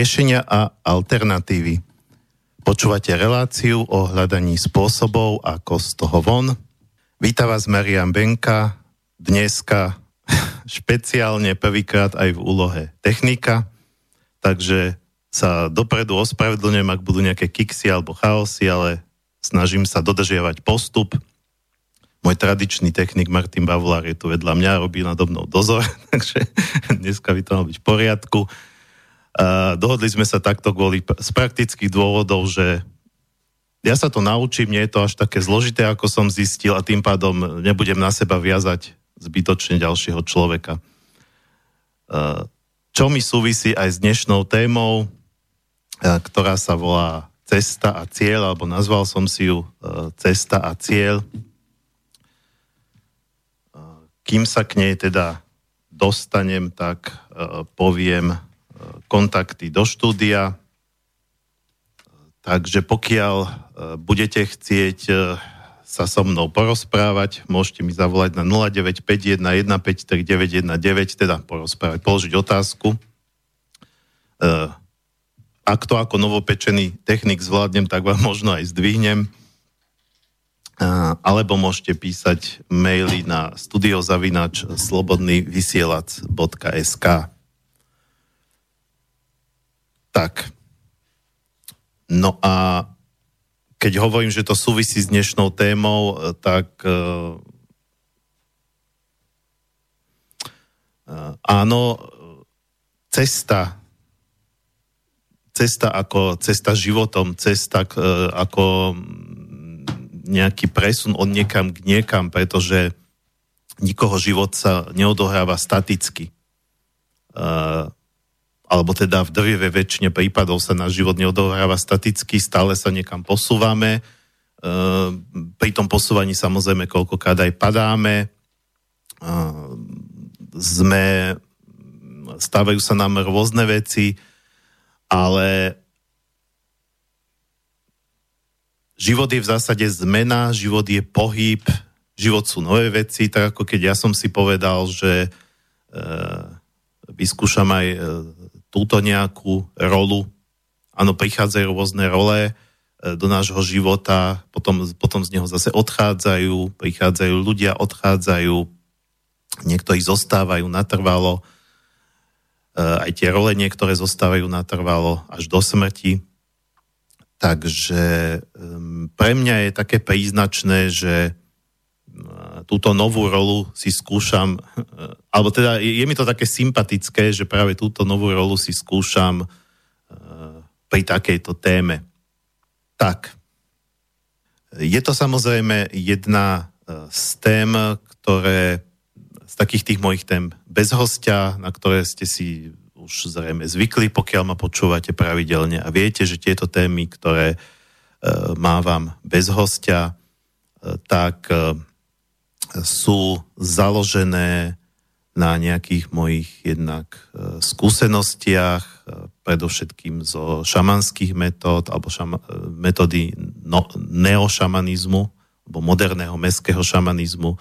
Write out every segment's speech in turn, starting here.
riešenia a alternatívy. Počúvate reláciu o hľadaní spôsobov, ako z toho von. Víta vás Marian Benka, dneska špeciálne prvýkrát aj v úlohe technika, takže sa dopredu ospravedlňujem, ak budú nejaké kiksy alebo chaosy, ale snažím sa dodržiavať postup. Môj tradičný technik Martin Bavulár je tu vedľa mňa, robí nado mnou dozor, takže dneska by to malo byť v poriadku. Uh, dohodli sme sa takto kvôli z praktických dôvodov, že ja sa to naučím, nie je to až také zložité, ako som zistil a tým pádom nebudem na seba viazať zbytočne ďalšieho človeka. Čo mi súvisí aj s dnešnou témou, ktorá sa volá Cesta a cieľ, alebo nazval som si ju Cesta a cieľ. Kým sa k nej teda dostanem, tak poviem kontakty do štúdia. Takže pokiaľ e, budete chcieť e, sa so mnou porozprávať, môžete mi zavolať na 0951153919, teda porozprávať, položiť otázku. E, ak to ako novopečený technik zvládnem, tak vám možno aj zdvihnem. Alebo môžete písať maily na studiozavinač slobodnyvysielac.sk. Tak. No a keď hovorím, že to súvisí s dnešnou témou, tak uh, áno, cesta, cesta ako cesta životom, cesta uh, ako nejaký presun od niekam k niekam, pretože nikoho život sa neodohráva staticky. Uh, alebo teda v drvivej väčšine prípadov sa náš život neodohráva staticky, stále sa niekam posúvame. E, pri tom posúvaní samozrejme koľkokrát aj padáme. E, sme, stávajú sa nám rôzne veci, ale život je v zásade zmena, život je pohyb, život sú nové veci, tak ako keď ja som si povedal, že e, vyskúšam aj túto nejakú rolu. Áno, prichádzajú rôzne role e, do nášho života, potom, potom z neho zase odchádzajú, prichádzajú ľudia, odchádzajú, niektorí zostávajú natrvalo, e, aj tie role niektoré zostávajú natrvalo až do smrti. Takže pre mňa je také príznačné, že túto novú rolu si skúšam, eh, alebo teda je, mi to také sympatické, že práve túto novú rolu si skúšam uh, pri takejto téme. Tak, je to samozrejme jedna eh, z tém, ktoré z takých tých mojich tém bez hostia, na ktoré ste si už zrejme zvykli, pokiaľ ma počúvate pravidelne a viete, že tieto témy, ktoré mávam bez hostia, tak sú založené na nejakých mojich jednak e, skúsenostiach, e, predovšetkým zo šamanských metód alebo šama, e, metódy no, neošamanizmu alebo moderného meského šamanizmu,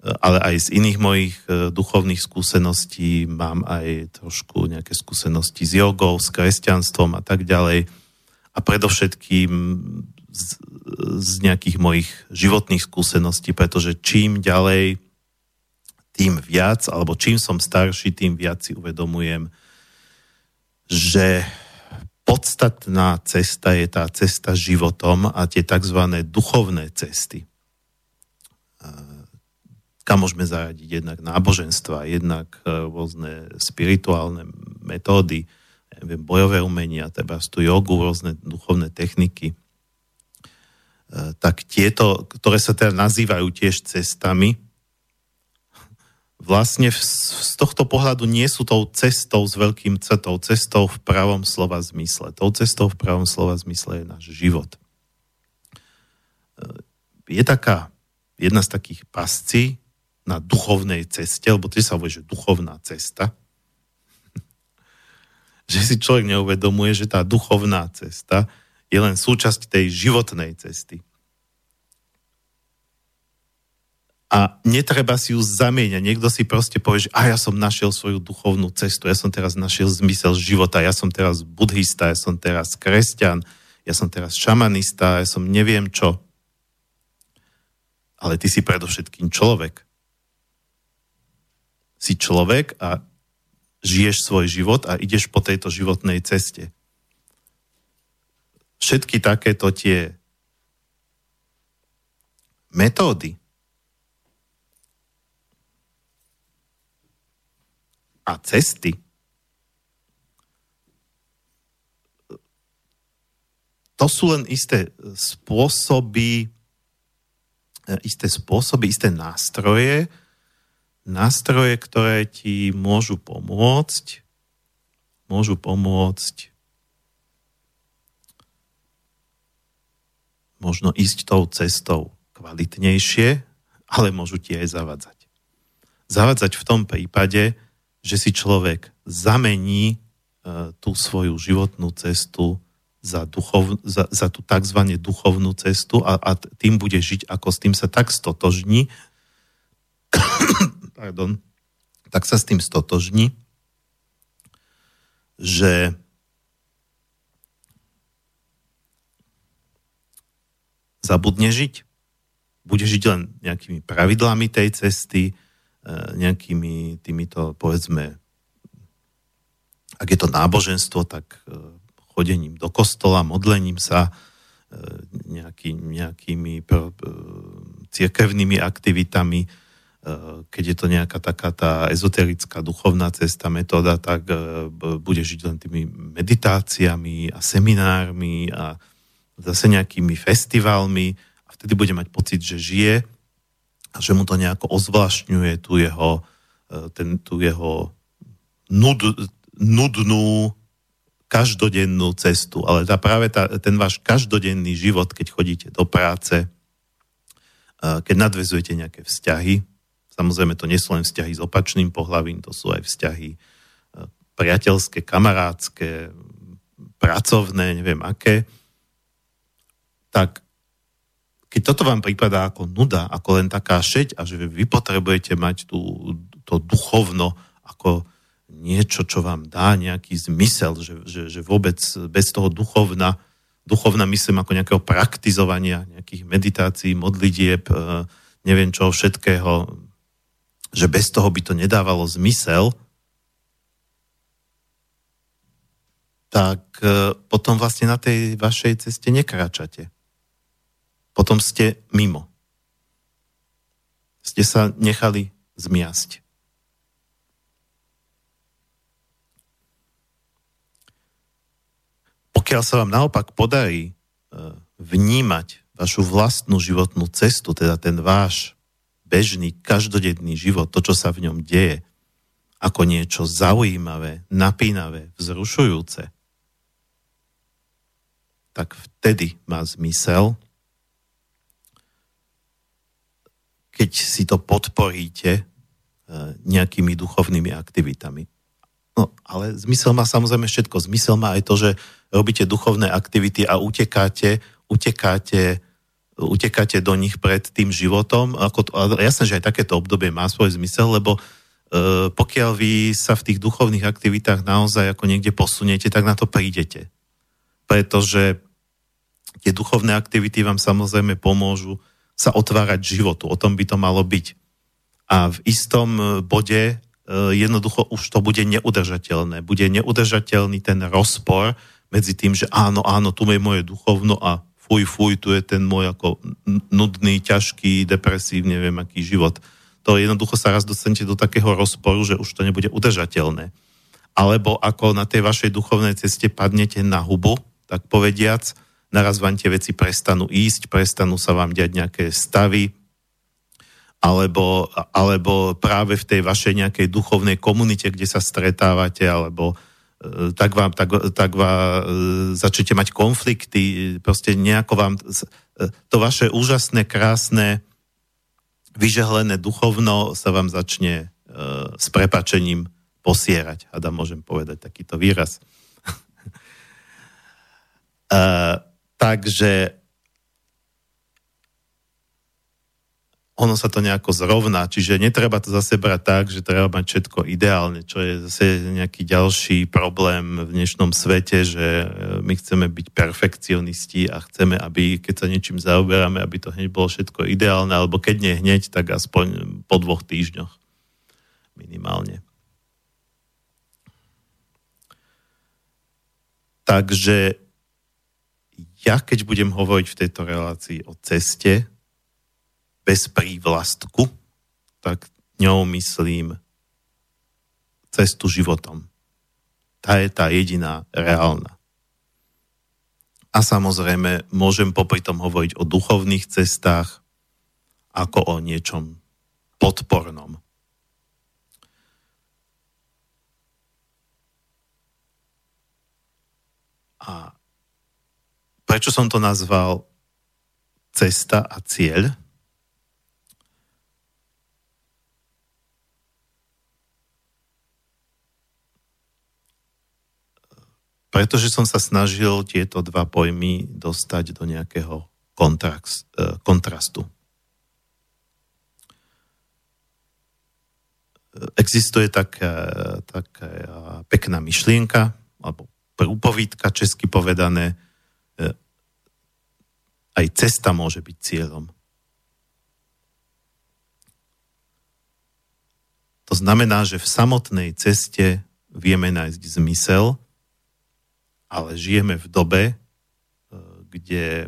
ale aj z iných mojich duchovných skúseností mám aj trošku nejaké skúsenosti s jogou, s kresťanstvom a tak ďalej. A predovšetkým z, z nejakých mojich životných skúseností, pretože čím ďalej, tým viac, alebo čím som starší, tým viac si uvedomujem, že podstatná cesta je tá cesta životom a tie tzv. duchovné cesty. Kam môžeme zaradiť jednak náboženstva, jednak e, rôzne spirituálne metódy, neviem, bojové umenia, teda tú jogu, rôzne duchovné techniky – tak tieto, ktoré sa teda nazývajú tiež cestami, vlastne z tohto pohľadu nie sú tou cestou s veľkým C, tou cestou v pravom slova zmysle. Tou cestou v pravom slova zmysle je náš život. E, je taká, jedna z takých pascí na duchovnej ceste, lebo tiež sa hovorí, že duchovná cesta, že si človek neuvedomuje, že tá duchovná cesta je len súčasť tej životnej cesty. a netreba si ju zamieňať. Niekto si proste povie, že a ja som našiel svoju duchovnú cestu, ja som teraz našiel zmysel života, ja som teraz buddhista, ja som teraz kresťan, ja som teraz šamanista, ja som neviem čo. Ale ty si predovšetkým človek. Si človek a žiješ svoj život a ideš po tejto životnej ceste. Všetky takéto tie metódy, a cesty. To sú len isté spôsoby, e, isté spôsoby, isté nástroje, nástroje, ktoré ti môžu pomôcť, môžu pomôcť možno ísť tou cestou kvalitnejšie, ale môžu ti aj zavadzať. Zavadzať v tom prípade, že si človek zamení e, tú svoju životnú cestu za, duchov, za, za tú tzv. duchovnú cestu a, a tým bude žiť, ako s tým sa tak stotožní, pardon, tak sa s tým stotožní, že zabudne žiť, bude žiť len nejakými pravidlami tej cesty, E, nejakými týmito, povedzme, ak je to náboženstvo, tak e, chodením do kostola, modlením sa, e, nejaký, nejakými cirkevnými aktivitami, keď je to nejaká taká tá ezoterická duchovná cesta, metóda, tak bude žiť len tými meditáciami a seminármi a zase nejakými festivalmi a vtedy bude mať pocit, že žije a že mu to nejako ozvlášňuje tú jeho, e, ten, tú jeho nud, nudnú každodennú cestu. Ale tá, práve tá, ten váš každodenný život, keď chodíte do práce, e, keď nadvezujete nejaké vzťahy, samozrejme to nie sú len vzťahy s opačným pohľavím, to sú aj vzťahy e, priateľské, kamarádske, pracovné, neviem aké, tak keď toto vám prípada ako nuda, ako len taká šeť a že vy potrebujete mať tú, to duchovno ako niečo, čo vám dá nejaký zmysel, že, že, že vôbec bez toho duchovna, duchovna myslím ako nejakého praktizovania, nejakých meditácií, modlitieb, e, neviem čo všetkého, že bez toho by to nedávalo zmysel, tak e, potom vlastne na tej vašej ceste nekračate potom ste mimo. Ste sa nechali zmiasť. Pokiaľ sa vám naopak podarí e, vnímať vašu vlastnú životnú cestu, teda ten váš bežný, každodenný život, to, čo sa v ňom deje, ako niečo zaujímavé, napínavé, vzrušujúce, tak vtedy má zmysel keď si to podporíte e, nejakými duchovnými aktivitami. No, ale zmysel má samozrejme všetko. Zmysel má aj to, že robíte duchovné aktivity a utekáte, utekáte, utekáte do nich pred tým životom. Ako to, jasné, že aj takéto obdobie má svoj zmysel, lebo e, pokiaľ vy sa v tých duchovných aktivitách naozaj ako niekde posuniete, tak na to prídete. Pretože tie duchovné aktivity vám samozrejme pomôžu sa otvárať životu. O tom by to malo byť. A v istom e, bode e, jednoducho už to bude neudržateľné. Bude neudržateľný ten rozpor medzi tým, že áno, áno, tu je moje duchovno a fuj, fuj, tu je ten môj ako nudný, ťažký, depresívny, neviem aký život. To jednoducho sa raz dostanete do takého rozporu, že už to nebude udržateľné. Alebo ako na tej vašej duchovnej ceste padnete na hubu, tak povediac, naraz vám tie veci prestanú ísť, prestanú sa vám diať nejaké stavy, alebo, alebo práve v tej vašej nejakej duchovnej komunite, kde sa stretávate, alebo e, tak vám, tak, tak vám e, začnete mať konflikty, proste nejako vám e, to vaše úžasné, krásne, vyžehlené duchovno sa vám začne s prepačením posierať. Adam, môžem povedať takýto výraz. Takže ono sa to nejako zrovná, čiže netreba to zase brať tak, že treba mať všetko ideálne, čo je zase nejaký ďalší problém v dnešnom svete, že e, my chceme byť perfekcionisti a chceme, aby keď sa niečím zaoberáme, aby to hneď bolo všetko ideálne, alebo keď nie hneď, tak aspoň po dvoch týždňoch minimálne. Takže ja, keď budem hovoriť v tejto relácii o ceste, bez prívlastku, tak ňou myslím cestu životom. Tá je tá jediná reálna. A samozrejme, môžem popri tom hovoriť o duchovných cestách ako o niečom podpornom. A prečo som to nazval cesta a cieľ? Pretože som sa snažil tieto dva pojmy dostať do nejakého e, kontrastu. Existuje taká, taká pekná myšlienka, alebo prúpovídka, česky povedané, aj cesta môže byť cieľom. To znamená, že v samotnej ceste vieme nájsť zmysel, ale žijeme v dobe, e, kde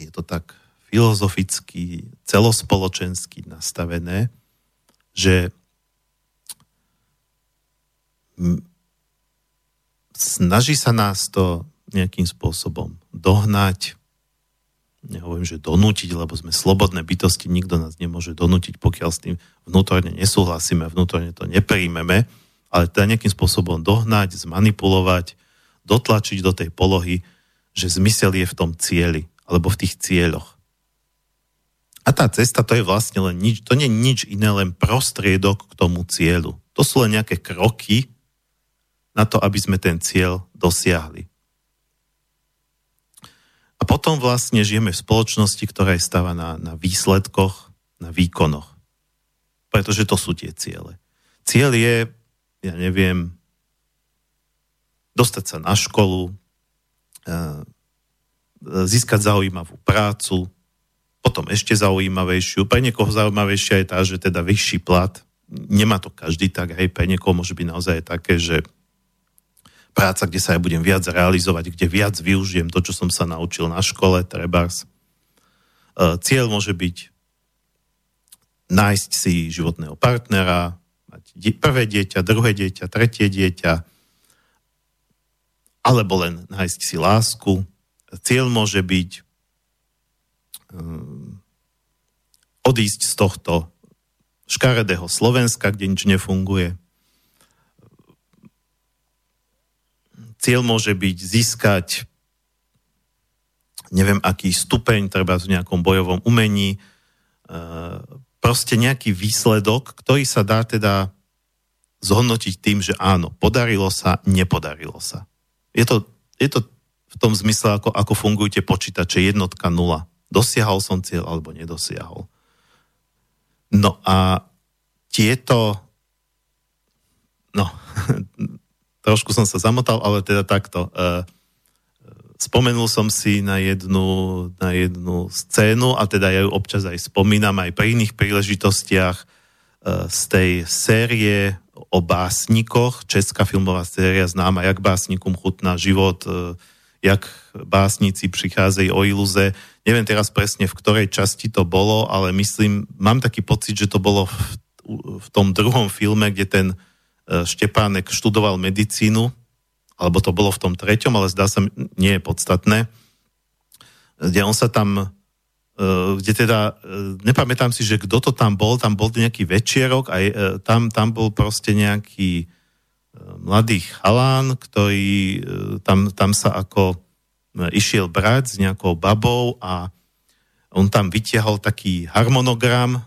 je to tak filozoficky, celospoločensky nastavené, že snaží sa nás to nejakým spôsobom dohnať, nehovorím, že donútiť, lebo sme slobodné bytosti, nikto nás nemôže donútiť, pokiaľ s tým vnútorne nesúhlasíme, vnútorne to nepríjmeme, ale teda nejakým spôsobom dohnať, zmanipulovať, dotlačiť do tej polohy, že zmysel je v tom cieli, alebo v tých cieľoch. A tá cesta to je vlastne len nič, to nie je nič iné, len prostriedok k tomu cieľu. To sú len nejaké kroky na to, aby sme ten cieľ dosiahli. A potom vlastne žijeme v spoločnosti, ktorá je stávaná na výsledkoch, na výkonoch. Pretože to sú tie ciele. Cieľ je, ja neviem, dostať sa na školu, eh, získať zaujímavú prácu, potom ešte zaujímavejšiu. Pre niekoho zaujímavejšia je tá, že teda vyšší plat. Nemá to každý tak, hej, pre niekoho môže byť naozaj také, že práca, kde sa ja budem viac realizovať, kde viac využijem to, čo som sa naučil na škole, trebárs. Eh, cieľ môže byť nájsť si životného partnera, mať prvé dieťa, druhé dieťa, tretie dieťa, alebo len nájsť si lásku. Cieľ môže byť um, odísť z tohto škaredého Slovenska, kde nič nefunguje. Cieľ môže byť získať neviem aký stupeň, treba v nejakom bojovom umení, uh, proste nejaký výsledok, ktorý sa dá teda zhodnotiť tým, že áno, podarilo sa, nepodarilo sa. Je to, je to v tom zmysle, ako, ako fungujú tie počítače, jednotka, nula. Dosiahol som cieľ alebo nedosiahol. No a tieto, no, trošku som sa zamotal, ale teda takto. Uh, spomenul som si na jednu, na jednu scénu a teda ja ju občas aj spomínam aj pri iných príležitostiach uh, z tej série o básnikoch, česká filmová séria známa, jak básnikom chutná život, e, jak básnici přicházejí o iluze. Neviem teraz presne, v ktorej časti to bolo, ale myslím, mám taký pocit, že to bolo v, v tom druhom filme, kde ten e, Štepánek študoval medicínu, alebo to bolo v tom treťom, ale zdá sa, nie je podstatné, kde on sa tam Eh, kde teda, nepamätám si, že kto to tam bol, tam bol nejaký večierok a eh, tam, tam bol proste nejaký mladý chalán, ktorý tam, tam sa ako išiel brať s nejakou babou a on tam vytiahol taký harmonogram,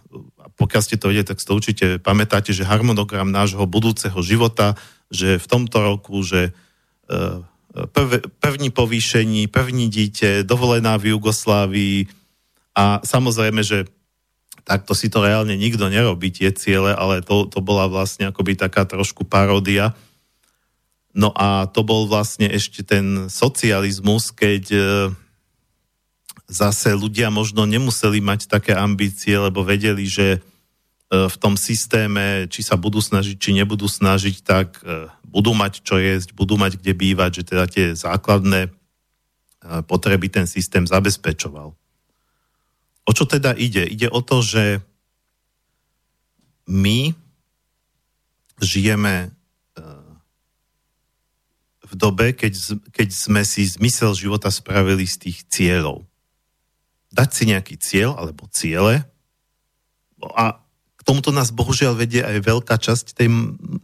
pokiaľ ste to vedeli, tak si to určite pamätáte, že harmonogram nášho budúceho života, že v tomto roku, že prv, první povýšení, první dieťa, dovolená v Jugoslávii, a samozrejme, že tak to si to reálne nikto nerobí, tie ciele, ale to, to bola vlastne akoby taká trošku paródia. No a to bol vlastne ešte ten socializmus, keď e, zase ľudia možno nemuseli mať také ambície, lebo vedeli, že e, v tom systéme, či sa budú snažiť, či nebudú snažiť, tak e, budú mať čo jesť, budú mať kde bývať, že teda tie základné potreby ten systém zabezpečoval. O čo teda ide? Ide o to, že my žijeme e, v dobe, keď, keď sme si zmysel života spravili z tých cieľov. Dať si nejaký cieľ alebo ciele a k tomuto nás bohužiaľ vedie aj veľká časť tej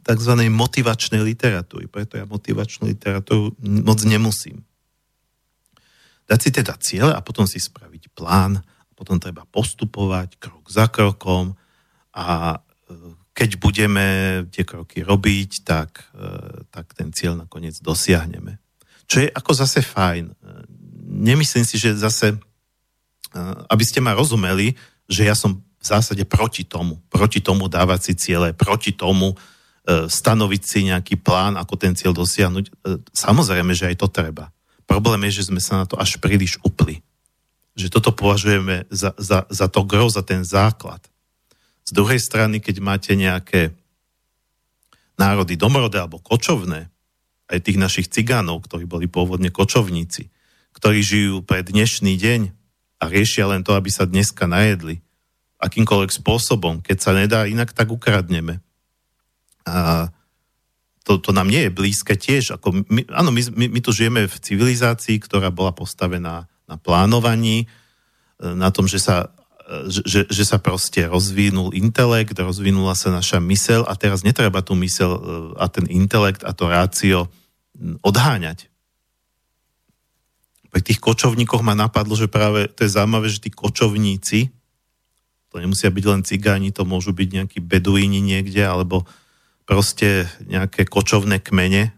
tzv. motivačnej literatúry. Preto ja motivačnú literatúru moc nemusím. Dať si teda cieľe a potom si spraviť plán potom treba postupovať krok za krokom a e, keď budeme tie kroky robiť, tak, e, tak ten cieľ nakoniec dosiahneme. Čo je ako zase fajn. E, nemyslím si, že zase, aby ste ma rozumeli, že ja som v zásade proti tomu. Proti tomu dávať si ciele, proti tomu stanoviť si nejaký plán, ako ten cieľ dosiahnuť. Samozrejme, že aj to treba. Problém je, že sme sa na to až príliš upli že toto považujeme za, za, za to gro, za ten základ. Z druhej strany, keď máte nejaké národy domorodé alebo kočovné, aj tých našich cigánov, ktorí boli pôvodne kočovníci, ktorí žijú pre dnešný deň a riešia len to, aby sa dneska najedli, akýmkoľvek spôsobom, keď sa nedá inak, tak ukradneme. A to, to nám nie je blízke tiež. Ako my, áno, my, my, my tu žijeme v civilizácii, ktorá bola postavená na plánovaní, na tom, že sa, že, že sa proste rozvinul intelekt, rozvinula sa naša mysel a teraz netreba tú mysel e, a ten intelekt a to rácio odháňať. Pri tých kočovníkoch ma napadlo, že práve to je zaujímavé, že tí kočovníci, to nemusia byť len cigáni, to môžu byť nejakí beduíni niekde, alebo proste nejaké kočovné kmene,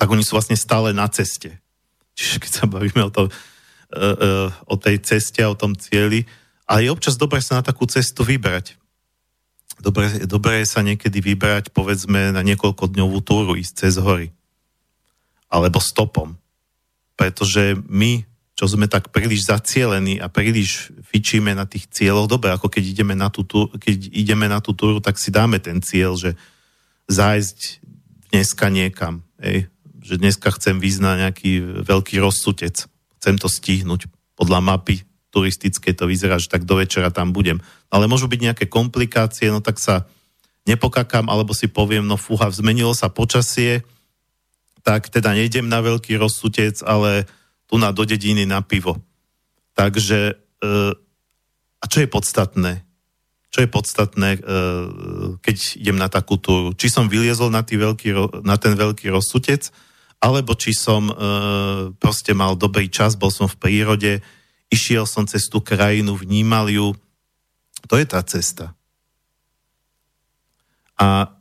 tak oni sú vlastne stále na ceste. Čiže keď sa bavíme o, to, e, e, o tej ceste a o tom cieli, ale je občas dobre sa na takú cestu vybrať. Dobre, dobre je sa niekedy vybrať, povedzme, na niekoľko dňovú túru, ísť cez hory. Alebo stopom. Pretože my, čo sme tak príliš zacielení a príliš fičíme na tých cieľoch, dobre, ako keď ideme na tú, keď ideme na tú túru, tak si dáme ten cieľ, že zájsť dneska niekam. Ej, že dneska chcem vyznať nejaký veľký rozsutec. Chcem to stihnúť podľa mapy turistické to vyzerá, že tak do večera tam budem. Ale môžu byť nejaké komplikácie, no tak sa nepokakám, alebo si poviem, no fúha, zmenilo sa počasie, tak teda nejdem na veľký rozsutec, ale tu na do dediny na pivo. Takže, e, a čo je podstatné? Čo je podstatné, e, keď idem na takú túru? Či som vyliezol na, tý veľký, na ten veľký rozsutec, alebo či som e, proste mal dobrý čas, bol som v prírode, išiel som cez tú krajinu, vnímal ju. To je tá cesta. A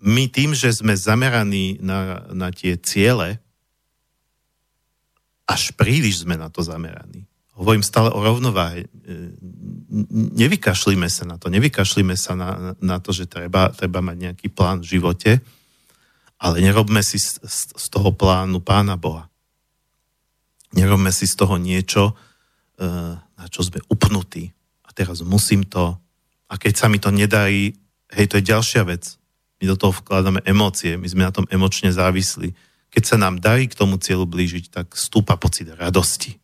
my tým, že sme zameraní na, na tie ciele, až príliš sme na to zameraní. Hovorím stále o rovnováhe. E, nevykašlíme sa na to, nevykašlíme sa na, na to, že treba, treba mať nejaký plán v živote, ale nerobme si z, z toho plánu Pána Boha. Nerobme si z toho niečo, e, na čo sme upnutí. A teraz musím to. A keď sa mi to nedarí, hej, to je ďalšia vec. My do toho vkladáme emócie, my sme na tom emočne závislí. Keď sa nám darí k tomu cieľu blížiť, tak stúpa pocit radosti.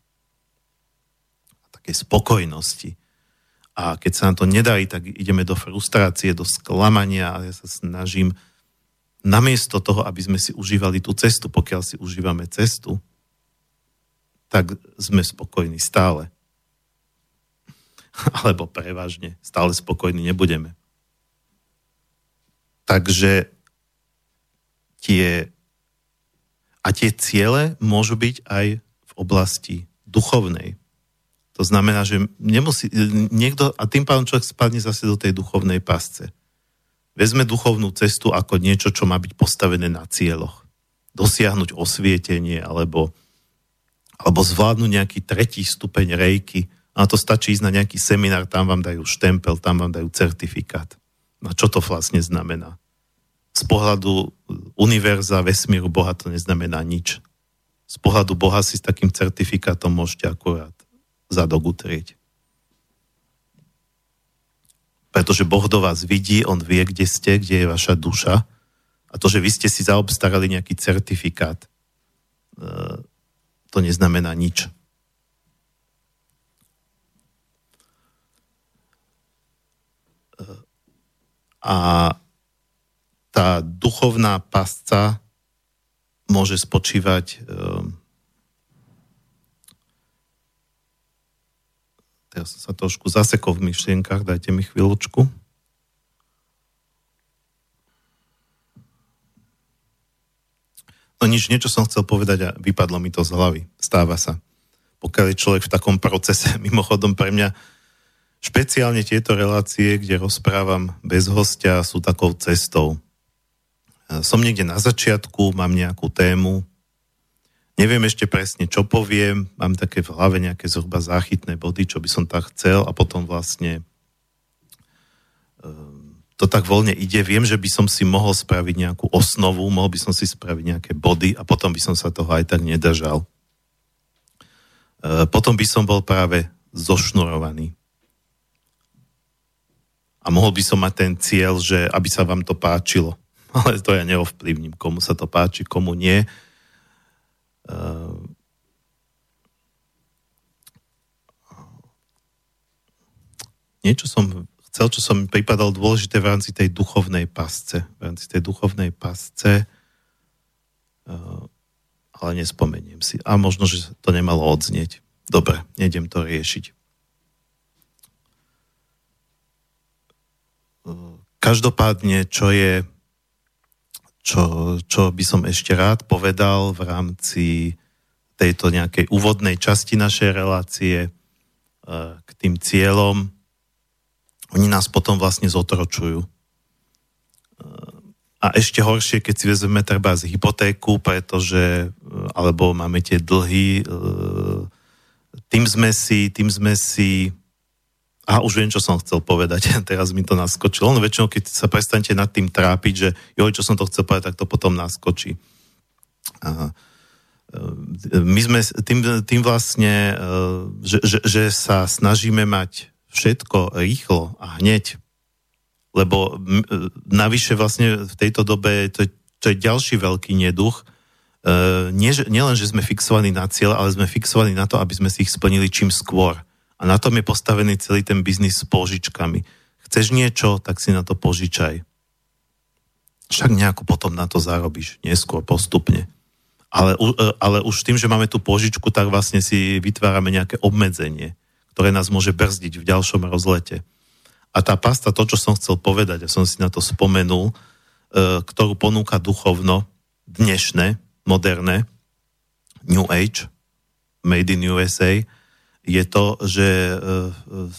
A také spokojnosti. A keď sa nám to nedarí, tak ideme do frustrácie, do sklamania a ja sa snažím namiesto toho, aby sme si užívali tú cestu, pokiaľ si užívame cestu, tak sme spokojní stále. Alebo prevažne stále spokojní nebudeme. Takže tie a tie ciele môžu byť aj v oblasti duchovnej. To znamená, že nemusí, niekto, a tým pádom človek spadne zase do tej duchovnej pasce vezme duchovnú cestu ako niečo, čo má byť postavené na cieľoch. Dosiahnuť osvietenie alebo, alebo zvládnuť nejaký tretí stupeň rejky A to stačí ísť na nejaký seminár, tam vám dajú štempel, tam vám dajú certifikát. A čo to vlastne znamená? Z pohľadu univerza, vesmíru Boha to neznamená nič. Z pohľadu Boha si s takým certifikátom môžete akurát zadok utrieť. Pretože Boh do vás vidí, On vie, kde ste, kde je vaša duša. A to, že vy ste si zaobstarali nejaký certifikát, e, to neznamená nič. A tá duchovná pasca môže spočívať um, teraz som sa trošku zasekol v myšlienkach, dajte mi chvíľočku. No nič, niečo som chcel povedať a vypadlo mi to z hlavy. Stáva sa. Pokiaľ je človek v takom procese, mimochodom pre mňa Špeciálne tieto relácie, kde rozprávam bez hostia, sú takou cestou. Som niekde na začiatku, mám nejakú tému, neviem ešte presne, čo poviem, mám také v hlave nejaké zhruba záchytné body, čo by som tak chcel a potom vlastne ehm, to tak voľne ide. Viem, že by som si mohol spraviť nejakú osnovu, mohol by som si spraviť nejaké body a potom by som sa toho aj tak nedržal. Ehm, potom by som bol práve zošnurovaný a mohol by som mať ten cieľ, že aby sa vám to páčilo. Ale to ja neovplyvním, komu sa to páči, komu nie. Uh, niečo som chcel, čo som pripadal dôležité v rámci tej duchovnej pasce. V rámci tej duchovnej pasce, uh, ale nespomeniem si. A možno, že to nemalo odznieť. Dobre, nejdem to riešiť. Každopádne, čo je, čo, čo by som ešte rád povedal v rámci tejto nejakej úvodnej časti našej relácie e, k tým cieľom, oni nás potom vlastne zotročujú. E, a ešte horšie, keď si vezmeme treba z hypotéku, pretože, e, alebo máme tie dlhy, tým sme si, tým sme si a už viem, čo som chcel povedať. Teraz mi to naskočilo. No väčšinou, keď sa prestanete nad tým trápiť, že jo, čo som to chcel povedať, tak to potom naskočí. A, e, my sme tým, tým vlastne, e, že, že, že sa snažíme mať všetko rýchlo a hneď, lebo e, navyše vlastne v tejto dobe to, to je ďalší veľký neduch, nie, nie len, že sme fixovaní na cieľ, ale sme fixovaní na to, aby sme si ich splnili čím skôr. A na tom je postavený celý ten biznis s požičkami. Chceš niečo, tak si na to požičaj. Však nejako potom na to zarobíš, neskôr, postupne. Ale, e, ale už tým, že máme tú požičku, tak vlastne si vytvárame nejaké obmedzenie, ktoré nás môže brzdiť v ďalšom rozlete. A tá pasta, to, čo som chcel povedať, a som si na to spomenul, e, ktorú ponúka duchovno, dnešné, moderné, New Age, Made in USA, je to, že e,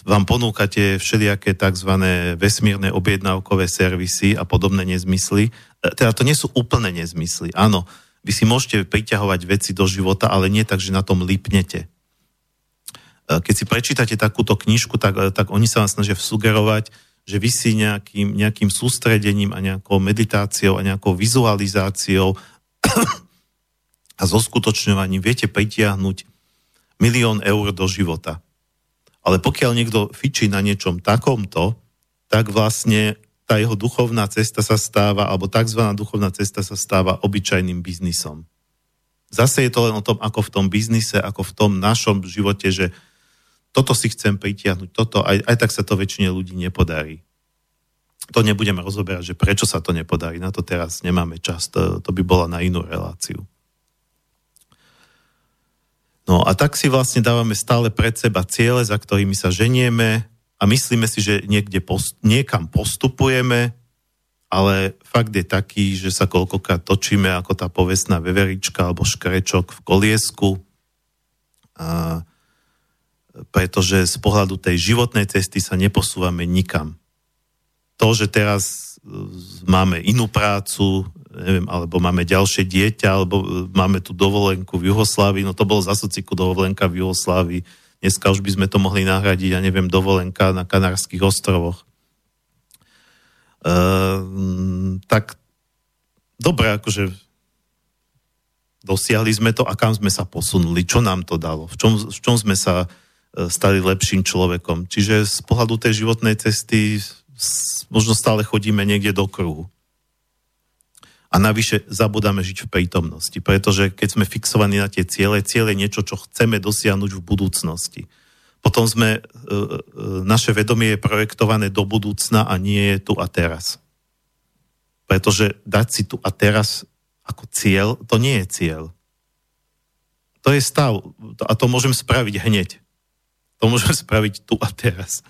vám ponúkate všelijaké tzv. vesmírne objednávkové servisy a podobné nezmysly. E, teda to nie sú úplné nezmysly. Áno, vy si môžete priťahovať veci do života, ale nie tak, že na tom lipnete. E, keď si prečítate takúto knižku, tak, tak oni sa vám snažia sugerovať, že vy si nejakým, nejakým sústredením a nejakou meditáciou a nejakou vizualizáciou a zoskutočňovaním viete pritiahnuť milión eur do života. Ale pokiaľ niekto fičí na niečom takomto, tak vlastne tá jeho duchovná cesta sa stáva, alebo tzv. duchovná cesta sa stáva obyčajným biznisom. Zase je to len o tom, ako v tom biznise, ako v tom našom živote, že toto si chcem pritiahnuť, toto, aj, aj tak sa to väčšine ľudí nepodarí. To nebudeme rozoberať, že prečo sa to nepodarí, na to teraz nemáme čas, to, to by bola na inú reláciu. No a tak si vlastne dávame stále pred seba ciele, za ktorými sa ženieme a myslíme si, že niekde post, niekam postupujeme, ale fakt je taký, že sa koľkokrát točíme ako tá povestná veverička alebo škrečok v koliesku, a, pretože z pohľadu tej životnej cesty sa neposúvame nikam. To, že teraz e, máme inú prácu, neviem, alebo máme ďalšie dieťa, alebo e, máme tu dovolenku v Juhoslávii, no to bolo za sociku dovolenka v Juhoslávii, Dneska už by sme to mohli nahradiť, ja neviem, dovolenka na Kanárských ostrovoch. Uh, tak dobre, akože dosiahli sme to a kam sme sa posunuli, čo nám to dalo, v čom, v čom sme sa uh, stali lepším človekom. Čiže z pohľadu tej životnej cesty možno stále chodíme niekde do kruhu. A navyše zabudáme žiť v prítomnosti, pretože keď sme fixovaní na tie ciele, ciele je niečo, čo chceme dosiahnuť v budúcnosti. Potom sme, e, e, naše vedomie je projektované do budúcna a nie je tu a teraz. Pretože dať si tu a teraz ako cieľ, to nie je cieľ. To je stav a to môžem spraviť hneď. To môžem spraviť tu a teraz.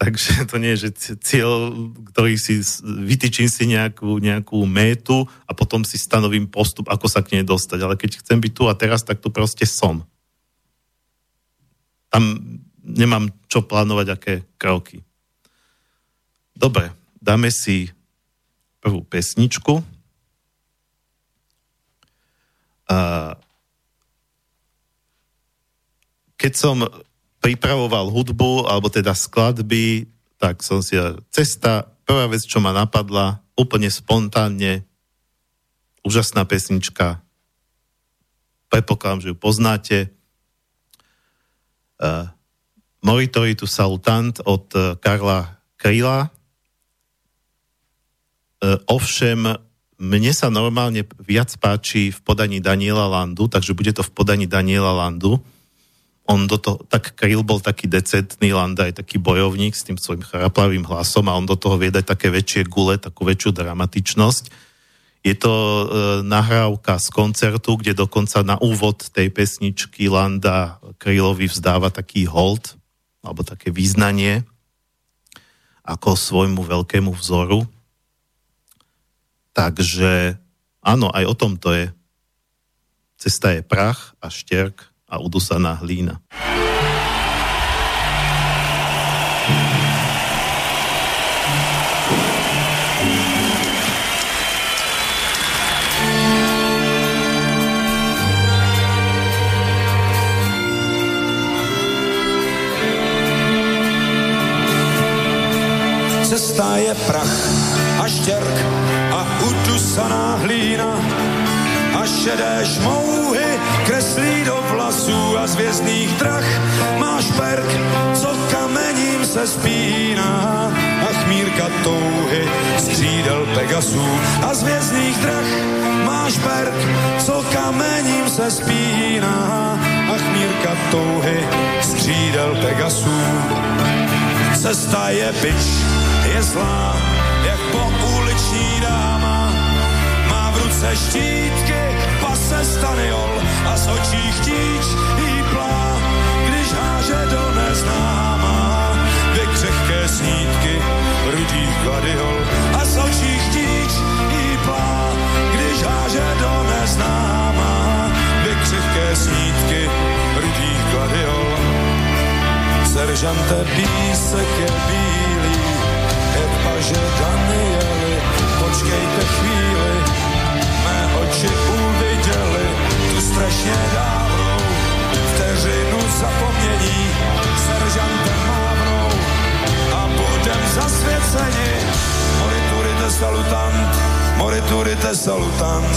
Takže to nie je, že cieľ, ktorý si vytýčim si nejakú, nejakú métu a potom si stanovím postup, ako sa k nej dostať. Ale keď chcem byť tu a teraz, tak tu proste som. Tam nemám čo plánovať, aké kroky. Dobre, dáme si prvú pesničku. A keď som pripravoval hudbu, alebo teda skladby, tak som si cesta, prvá vec, čo ma napadla, úplne spontánne, úžasná pesnička, predpokladám, že ju poznáte. Uh, Moritoritu Salutant od uh, Karla Kryla. Uh, ovšem, mne sa normálne viac páči v podaní Daniela Landu, takže bude to v podaní Daniela Landu on do toho, tak Kryl bol taký decentný, Landa je taký bojovník s tým svojim chraplavým hlasom a on do toho vie dať také väčšie gule, takú väčšiu dramatičnosť. Je to e, nahrávka z koncertu, kde dokonca na úvod tej pesničky Landa Krylovi vzdáva taký hold, alebo také význanie, ako svojmu veľkému vzoru. Takže áno, aj o tom to je. Cesta je prach a šterk a udusaná hlína. Cesta je prach a štěrk a udusaná hlína a šedé šmouhy kreslí do vlasů a z vězných drah. Máš perk, co kamením se spíná. A chmírka touhy střídel Pegasů a z vězných drah. Máš perk, co kamením se spíná. A chmírka touhy střídel Pegasů. Cesta je bič, je zlá, jak po ruce štítky, pase staniol a z očí chtíč hýplá, když háže do neznámá. Dvě křehké snídky, rudých gladiol a z očí chtíč hýplá, když háže do neznámá. Dvě křehké snídky, rudých gladiol. Seržante písek je bílý, jak paže Danieli, počkejte chvíli, mé oči uviděli tu strašně dávnou vteřinu zapomnění seržantem mávnou. A budem zasvěceni. Moriturite salutant, moriturite salutant.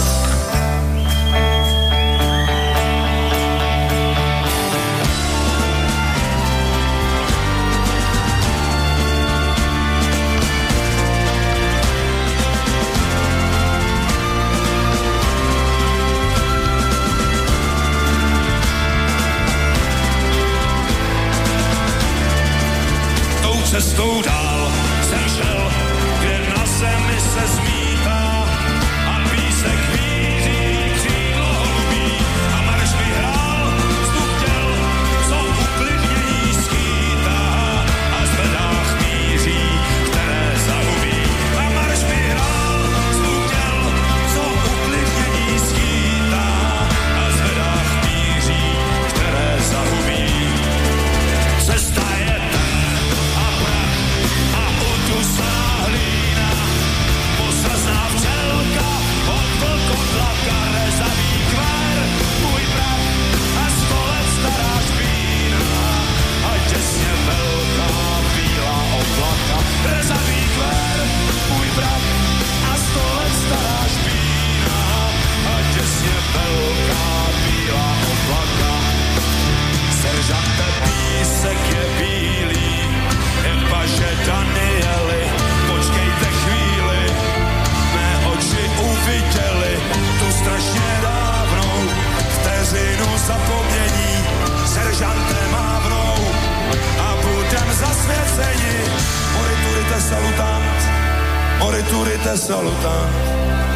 Cestou dál strašne dávnou vteřinu zapomnění seržantem mávnou. A budem zasvěcení, Moriturite salutant, moriturite salutant.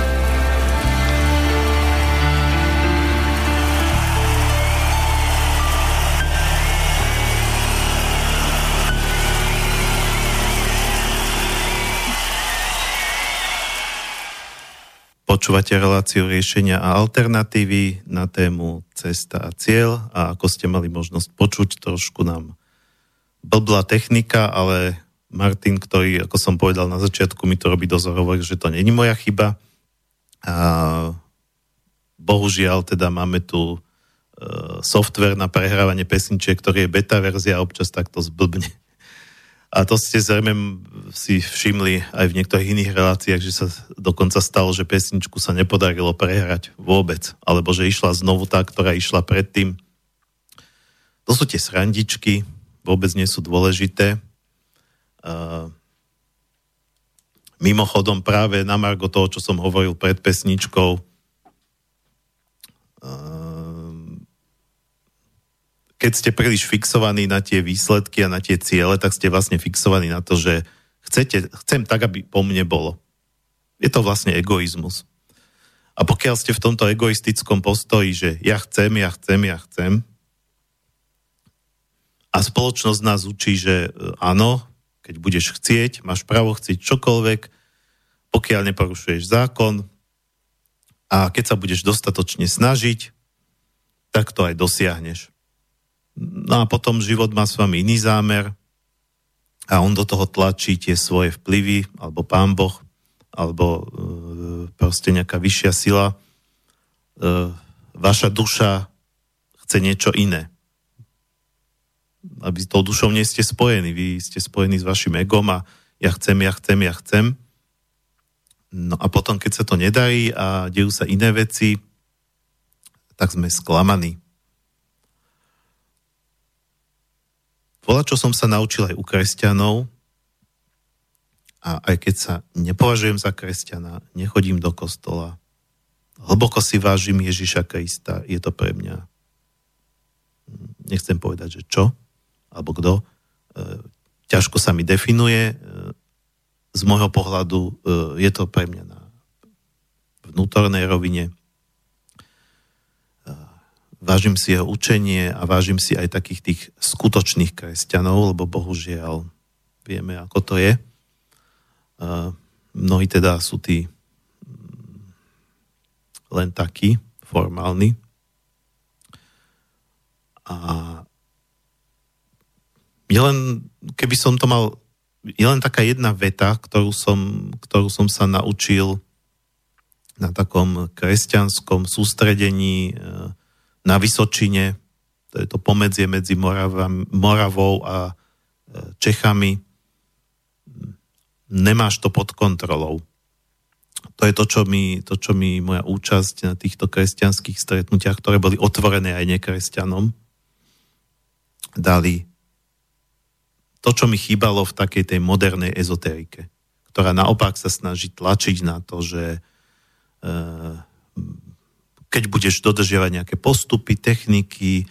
Počúvate reláciu riešenia a alternatívy na tému cesta a cieľ a ako ste mali možnosť počuť, trošku nám blbla technika, ale Martin, ktorý, ako som povedal na začiatku, mi to robí dozor, že to není moja chyba. A bohužiaľ teda máme tu e, software na prehrávanie pesničiek, ktorý je beta verzia a občas takto zblbne. A to ste zrejme si všimli aj v niektorých iných reláciách, že sa dokonca stalo, že pesničku sa nepodarilo prehrať vôbec, alebo že išla znovu tá, ktorá išla predtým. To sú tie srandičky, vôbec nie sú dôležité. Uh, mimochodom práve na margo toho, čo som hovoril pred pesničkou, uh, keď ste príliš fixovaní na tie výsledky a na tie ciele, tak ste vlastne fixovaní na to, že chcete, chcem tak, aby po mne bolo. Je to vlastne egoizmus. A pokiaľ ste v tomto egoistickom postoji, že ja chcem, ja chcem, ja chcem, a spoločnosť nás učí, že e, áno, keď budeš chcieť, máš právo chcieť čokoľvek, pokiaľ neporušuješ zákon a keď sa budeš dostatočne snažiť, tak to aj dosiahneš. No a potom život má s vami iný zámer a on do toho tlačí tie svoje vplyvy, alebo pán Boh, alebo e, proste nejaká vyššia sila. E, vaša duša chce niečo iné. Aby s tou dušou nie ste spojení. Vy ste spojení s vašim egom a ja chcem, ja chcem, ja chcem. No a potom, keď sa to nedarí a dejú sa iné veci, tak sme sklamaní. Bola, čo som sa naučil aj u kresťanov, a aj keď sa nepovažujem za kresťana, nechodím do kostola, hlboko si vážim Ježiša Krista, je to pre mňa, nechcem povedať, že čo, alebo kto, e, ťažko sa mi definuje, e, z môjho pohľadu e, je to pre mňa na vnútornej rovine, vážim si jeho učenie a vážim si aj takých tých skutočných kresťanov, lebo bohužiaľ vieme, ako to je. Mnohí teda sú tí mm, len takí, formálni. A je len, keby som to mal, je len taká jedna veta, ktorú som, ktorú som sa naučil na takom kresťanskom sústredení na Vysočine, to je to pomedzie medzi Moravom, Moravou a e, Čechami, nemáš to pod kontrolou. To je to čo, mi, to, čo mi moja účasť na týchto kresťanských stretnutiach, ktoré boli otvorené aj nekresťanom, dali to, čo mi chýbalo v takej tej modernej ezoterike, ktorá naopak sa snaží tlačiť na to, že e, keď budeš dodržiavať nejaké postupy, techniky, e,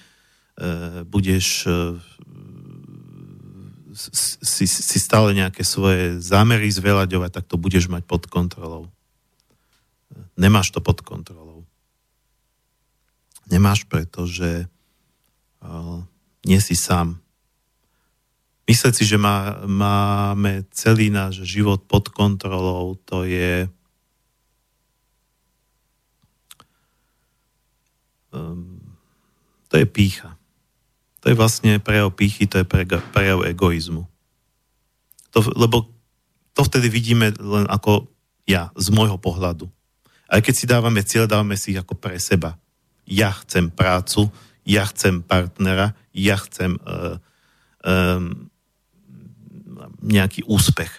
budeš e, si, si stále nejaké svoje zámery zveľaďovať, tak to budeš mať pod kontrolou. Nemáš to pod kontrolou. Nemáš, pretože uh, nie si sám. Myslieť si, že má, máme celý náš život pod kontrolou, to je um, to je pícha. To je vlastne prejav pýchy, to je prejav egoizmu. To, lebo to vtedy vidíme len ako ja, z môjho pohľadu. Aj keď si dávame cieľ, dávame si ich ako pre seba. Ja chcem prácu, ja chcem partnera, ja chcem uh, um, nejaký úspech.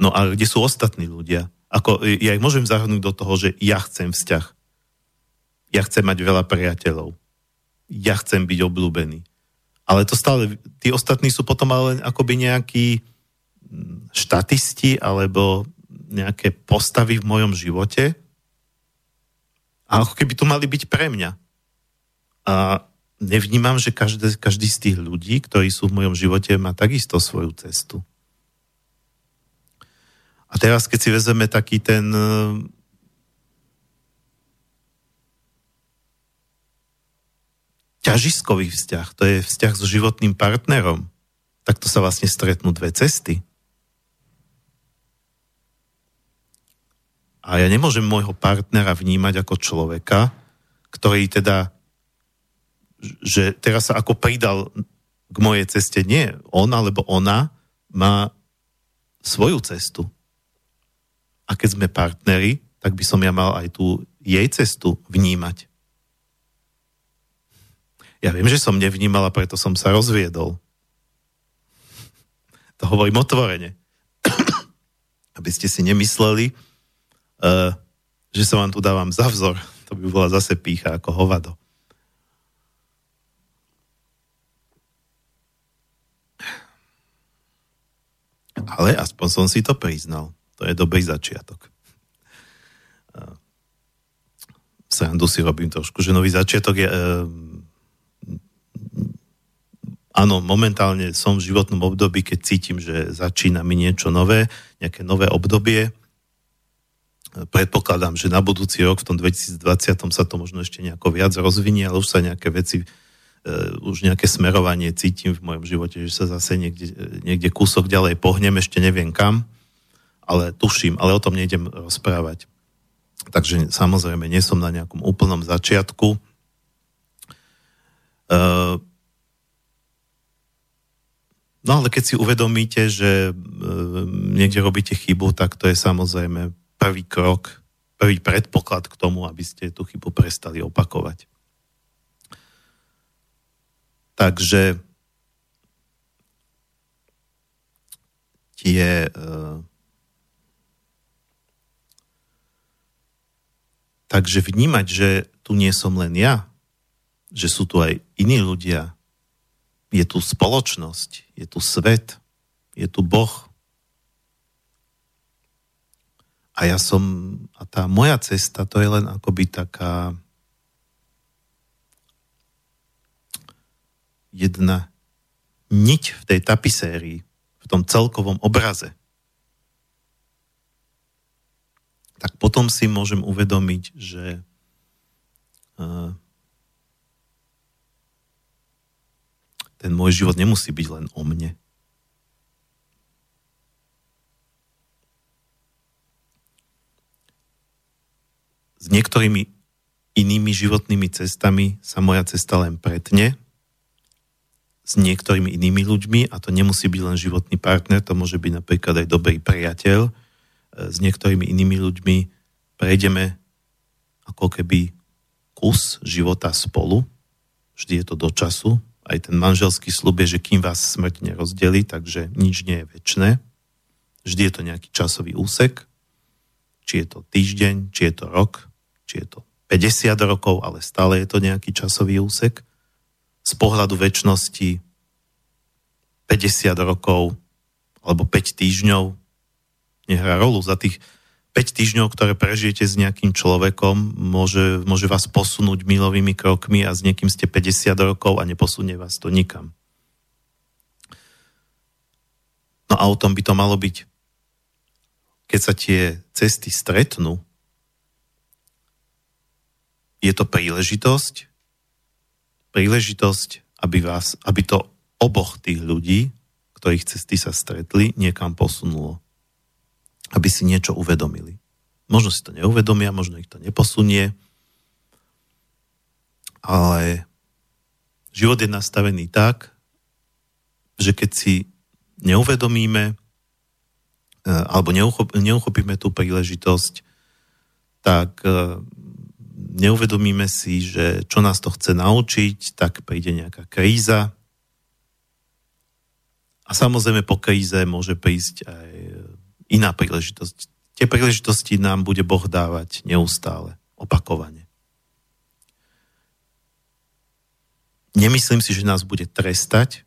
No a kde sú ostatní ľudia? Ako, ja ich môžem zahrnúť do toho, že ja chcem vzťah. Ja chcem mať veľa priateľov. Ja chcem byť obľúbený. Ale to stále, tí ostatní sú potom ale len akoby nejakí mm, štatisti alebo nejaké postavy v mojom živote a ako keby tu mali byť pre mňa. A nevnímam, že každý, každý z tých ľudí, ktorí sú v mojom živote, má takisto svoju cestu. A teraz, keď si vezeme taký ten e, ťažiskový vzťah, to je vzťah so životným partnerom, tak to sa vlastne stretnú dve cesty. A ja nemôžem môjho partnera vnímať ako človeka, ktorý teda, že teraz sa ako pridal k mojej ceste. Nie, on alebo ona má svoju cestu. A keď sme partneri, tak by som ja mal aj tú jej cestu vnímať. Ja viem, že som nevnímal a preto som sa rozviedol. To hovorím otvorene. Aby ste si nemysleli, uh, že sa vám tu dávam za vzor. To by bola zase pícha ako hovado. Ale aspoň som si to priznal. To je dobrý začiatok. Srandu si robím trošku, že nový začiatok je... Uh, áno, momentálne som v životnom období, keď cítim, že začína mi niečo nové, nejaké nové obdobie. Predpokladám, že na budúci rok, v tom 2020 sa to možno ešte nejako viac rozvinie, ale už sa nejaké veci, uh, už nejaké smerovanie cítim v mojom živote, že sa zase niekde, niekde kúsok ďalej pohnem, ešte neviem kam, ale tuším, ale o tom nejdem rozprávať. Takže samozrejme, nie som na nejakom úplnom začiatku. Uh, No ale keď si uvedomíte, že e, niekde robíte chybu, tak to je samozrejme prvý krok, prvý predpoklad k tomu, aby ste tú chybu prestali opakovať. Takže tie takže vnímať, že tu nie som len ja, že sú tu aj iní ľudia, je tu spoločnosť, je tu svet, je tu Boh. A ja som, a tá moja cesta, to je len akoby taká jedna niť v tej tapisérii, v tom celkovom obraze. Tak potom si môžem uvedomiť, že uh, ten môj život nemusí byť len o mne. S niektorými inými životnými cestami sa moja cesta len pretne, s niektorými inými ľuďmi, a to nemusí byť len životný partner, to môže byť napríklad aj dobrý priateľ, s niektorými inými ľuďmi prejdeme ako keby kus života spolu, vždy je to do času, aj ten manželský slub je, že kým vás smrť nerozdeli, takže nič nie je väčšie. Vždy je to nejaký časový úsek, či je to týždeň, či je to rok, či je to 50 rokov, ale stále je to nejaký časový úsek. Z pohľadu väčšnosti 50 rokov alebo 5 týždňov nehrá rolu. Za tých 5 týždňov, ktoré prežijete s nejakým človekom, môže, môže vás posunúť milovými krokmi a s niekým ste 50 rokov a neposunie vás to nikam. No a o tom by to malo byť. Keď sa tie cesty stretnú, je to príležitosť, príležitosť, aby, vás, aby to oboch tých ľudí, ktorých cesty sa stretli, niekam posunulo aby si niečo uvedomili. Možno si to neuvedomia, možno ich to neposunie, ale život je nastavený tak, že keď si neuvedomíme e, alebo neuchopíme tú príležitosť, tak e, neuvedomíme si, že čo nás to chce naučiť, tak príde nejaká kríza. A samozrejme po kríze môže prísť aj iná príležitosť. Tie príležitosti nám bude Boh dávať neustále, opakovane. Nemyslím si, že nás bude trestať,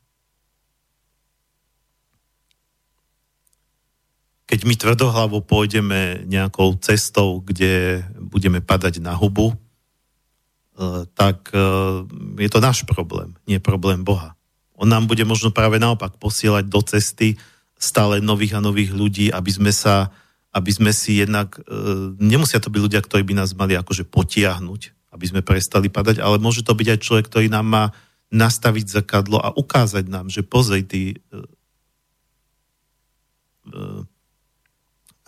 keď my tvrdohlavo pôjdeme nejakou cestou, kde budeme padať na hubu, tak je to náš problém, nie problém Boha. On nám bude možno práve naopak posielať do cesty stále nových a nových ľudí, aby sme sa, aby sme si jednak, nemusia to byť ľudia, ktorí by nás mali akože potiahnuť, aby sme prestali padať, ale môže to byť aj človek, ktorý nám má nastaviť zrkadlo a ukázať nám, že pozri, ty uh,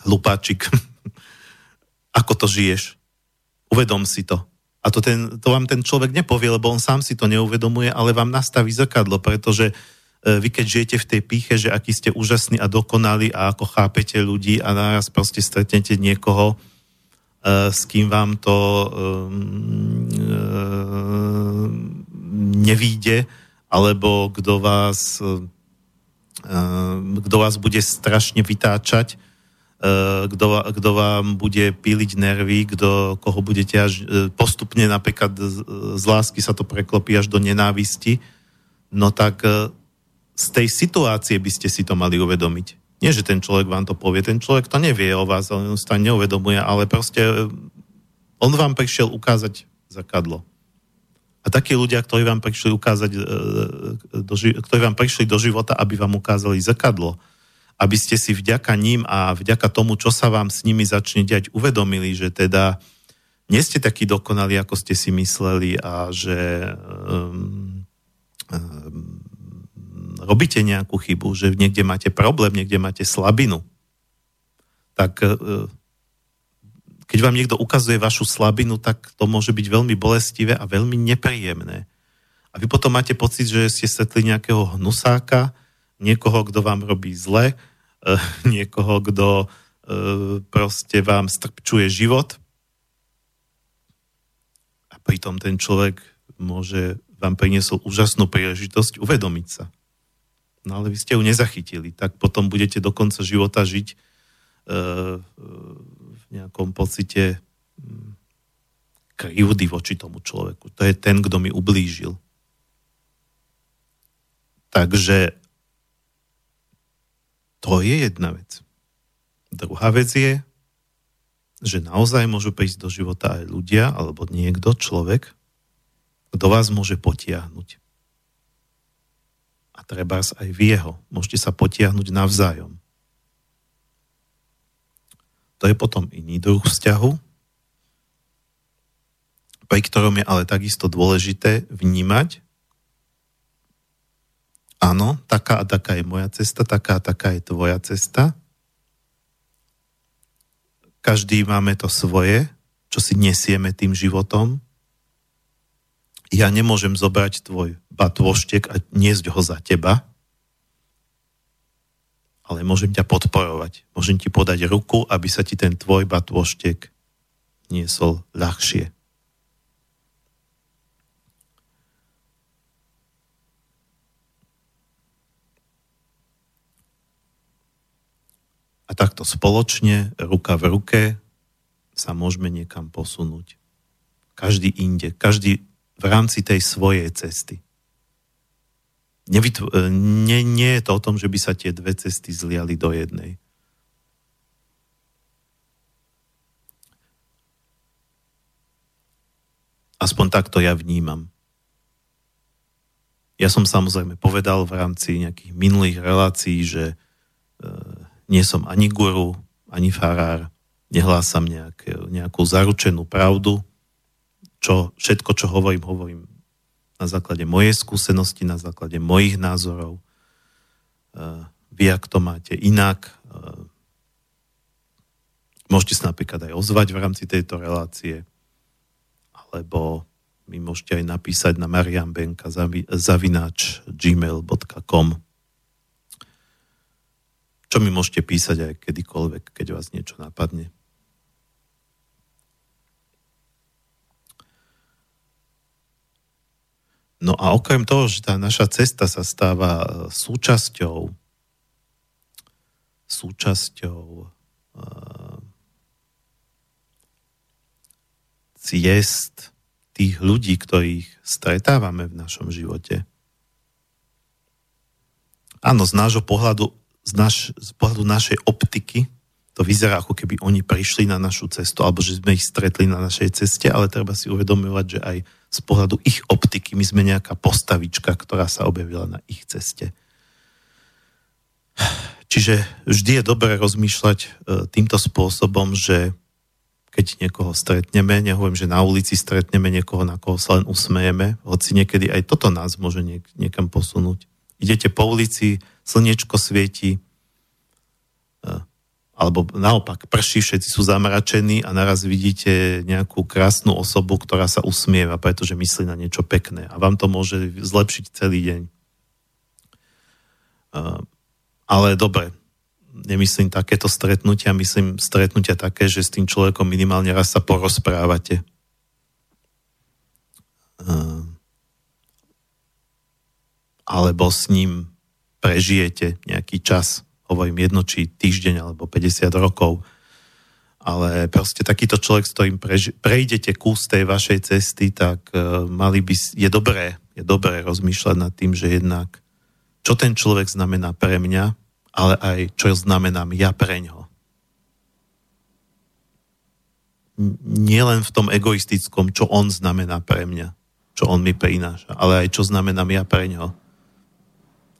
hlupáčik, ako to žiješ. Uvedom si to. A to, ten, to vám ten človek nepovie, lebo on sám si to neuvedomuje, ale vám nastaví zrkadlo, pretože vy keď žijete v tej píche, že aký ste úžasní a dokonali a ako chápete ľudí a naraz proste stretnete niekoho, uh, s kým vám to uh, nevíde, alebo kto vás kto vás bude strašne vytáčať, kto, kto vám bude píliť nervy, kto, koho budete až e, postupne napríklad z lásky sa to preklopí až do nenávisti, no tak e, z tej situácie by ste si to mali uvedomiť. Nie, že ten človek vám to povie, ten človek to nevie o vás, on sa neuvedomuje, ale proste e, on vám prišiel ukázať zakadlo. A takí ľudia, ktorí vám prišli ukázať, e, do, ktorí vám prišli do života, aby vám ukázali zrkadlo, aby ste si vďaka ním a vďaka tomu, čo sa vám s nimi začne diať, uvedomili, že teda nie ste takí dokonali, ako ste si mysleli a že um, um, robíte nejakú chybu, že niekde máte problém, niekde máte slabinu, tak uh, keď vám niekto ukazuje vašu slabinu, tak to môže byť veľmi bolestivé a veľmi nepríjemné. A vy potom máte pocit, že ste stretli nejakého hnusáka, niekoho, kto vám robí zle, eh, niekoho, kto eh, proste vám strpčuje život. A pritom ten človek môže vám priniesol úžasnú príležitosť uvedomiť sa. No ale vy ste ju nezachytili, tak potom budete do konca života žiť uh, nejakom pocite mm, krivdy voči tomu človeku. To je ten, kto mi ublížil. Takže to je jedna vec. Druhá vec je, že naozaj môžu prísť do života aj ľudia, alebo niekto, človek, kto vás môže potiahnuť. Treba aj v jeho. Môžete sa potiahnuť navzájom. To je potom iný druh vzťahu, pri ktorom je ale takisto dôležité vnímať, áno, taká a taká je moja cesta, taká a taká je tvoja cesta. Každý máme to svoje, čo si nesieme tým životom. Ja nemôžem zobrať tvoj batôštek a niesť ho za teba, ale môžem ťa podporovať. Môžem ti podať ruku, aby sa ti ten tvoj batôštek niesol ľahšie. A takto spoločne, ruka v ruke, sa môžeme niekam posunúť. Každý inde, každý v rámci tej svojej cesty. Nevytv- e, nie, nie je to o tom, že by sa tie dve cesty zliali do jednej. Aspoň takto ja vnímam. Ja som samozrejme povedal v rámci nejakých minulých relácií, že e, nie som ani guru, ani farár, nehlásam nejaké, nejakú zaručenú pravdu, čo všetko, čo hovorím, hovorím na základe mojej skúsenosti, na základe mojich názorov. E, vy, ak to máte inak, e, môžete sa napríklad aj ozvať v rámci tejto relácie, alebo mi môžete aj napísať na mariambenka zavináč gmail.com čo mi môžete písať aj kedykoľvek, keď vás niečo napadne. No a okrem toho, že tá naša cesta sa stáva e, súčasťou súčasťou uh, ciest tých ľudí, ktorých stretávame v našom živote. Áno, z nášho pohľadu, z, naš, z pohľadu našej optiky to vyzerá ako keby oni prišli na našu cestu, alebo že sme ich stretli na našej ceste, ale treba si uvedomovať, že aj z pohľadu ich optiky my sme nejaká postavička, ktorá sa objavila na ich ceste. Čiže vždy je dobré rozmýšľať e, týmto spôsobom, že keď niekoho stretneme, nehovorím, že na ulici stretneme niekoho, na koho sa len usmejeme, hoci niekedy aj toto nás môže niek- niekam posunúť. Idete po ulici, slniečko svieti, alebo naopak prší, všetci sú zamračení a naraz vidíte nejakú krásnu osobu, ktorá sa usmieva, pretože myslí na niečo pekné a vám to môže zlepšiť celý deň. Ale dobre, nemyslím takéto stretnutia, myslím stretnutia také, že s tým človekom minimálne raz sa porozprávate. Alebo s ním prežijete nejaký čas hovorím jedno, či týždeň alebo 50 rokov, ale proste takýto človek, s ktorým prejdete kus tej vašej cesty, tak uh, mali by, je dobré, je dobré rozmýšľať nad tým, že jednak čo ten človek znamená pre mňa, ale aj čo znamenám ja pre ňo. Nie len v tom egoistickom, čo on znamená pre mňa, čo on mi prináša, ale aj čo znamenám ja pre ňo.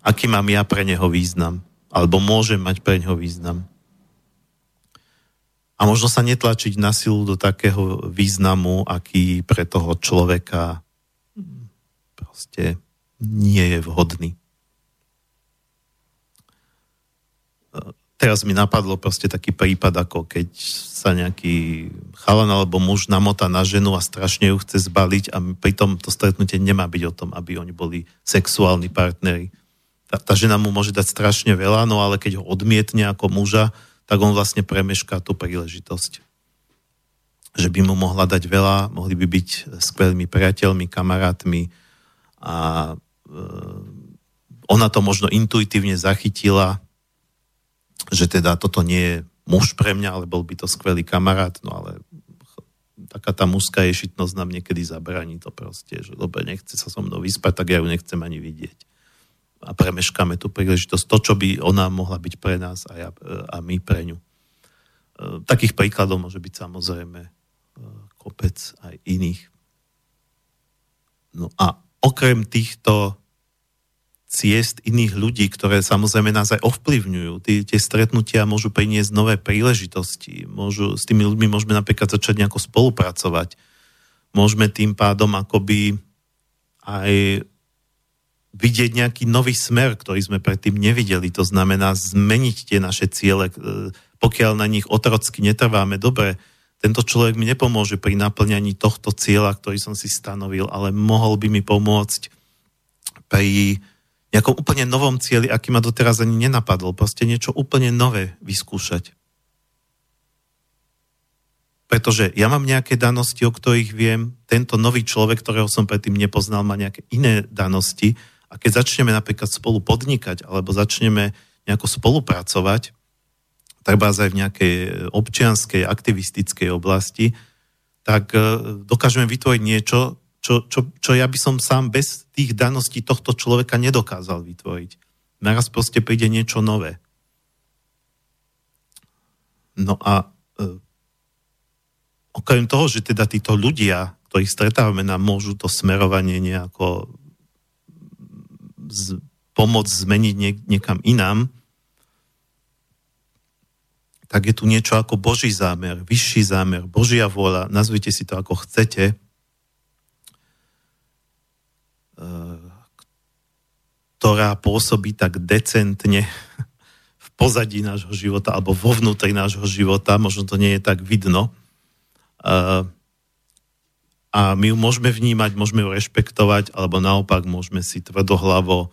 Aký mám ja pre neho význam alebo môže mať pre ňo význam. A možno sa netlačiť na silu do takého významu, aký pre toho človeka proste nie je vhodný. Teraz mi napadlo proste taký prípad, ako keď sa nejaký chalan alebo muž namotá na ženu a strašne ju chce zbaliť a pritom to stretnutie nemá byť o tom, aby oni boli sexuálni partneri tá, tá žena mu môže dať strašne veľa, no ale keď ho odmietne ako muža, tak on vlastne premešká tú príležitosť. Že by mu mohla dať veľa, mohli by byť skvelými priateľmi, kamarátmi a e, ona to možno intuitívne zachytila, že teda toto nie je muž pre mňa, ale bol by to skvelý kamarát, no ale taká tá mužská ješitnosť nám niekedy zabraní to proste, že dobre, nechce sa so mnou vyspať, tak ja ju nechcem ani vidieť a premeškáme tú príležitosť, to, čo by ona mohla byť pre nás a, ja, a my pre ňu. E, takých príkladov môže byť samozrejme e, kopec aj iných. No a okrem týchto ciest iných ľudí, ktoré samozrejme nás aj ovplyvňujú. Tí, tie stretnutia môžu priniesť nové príležitosti. Môžu, s tými ľuďmi môžeme napríklad začať nejako spolupracovať. Môžeme tým pádom akoby aj vidieť nejaký nový smer, ktorý sme predtým nevideli. To znamená zmeniť tie naše ciele, e, pokiaľ na nich otrocky netrváme. Dobre, tento človek mi nepomôže pri naplňaní tohto cieľa, ktorý som si stanovil, ale mohol by mi pomôcť pri nejakom úplne novom cieli, aký ma doteraz ani nenapadol. Proste niečo úplne nové vyskúšať. Pretože ja mám nejaké danosti, o ktorých viem, tento nový človek, ktorého som predtým nepoznal, má nejaké iné danosti a keď začneme napríklad spolu podnikať alebo začneme nejako spolupracovať, treba aj v nejakej občianskej, aktivistickej oblasti, tak e, dokážeme vytvoriť niečo, čo, čo, čo ja by som sám bez tých daností tohto človeka nedokázal vytvoriť. Naraz proste príde niečo nové. No a e, okrem toho, že teda títo ľudia, ktorých stretávame, nám môžu to smerovanie nejako z, pomôcť zmeniť niek- niekam inám, tak je tu niečo ako Boží zámer, vyšší zámer, Božia vôľa, nazvite si to ako chcete, eh, ktorá pôsobí tak decentne v pozadí nášho života alebo vo vnútri nášho života, možno to nie je tak vidno. A my ju môžeme vnímať, môžeme ju rešpektovať, alebo naopak môžeme si tvrdohlavo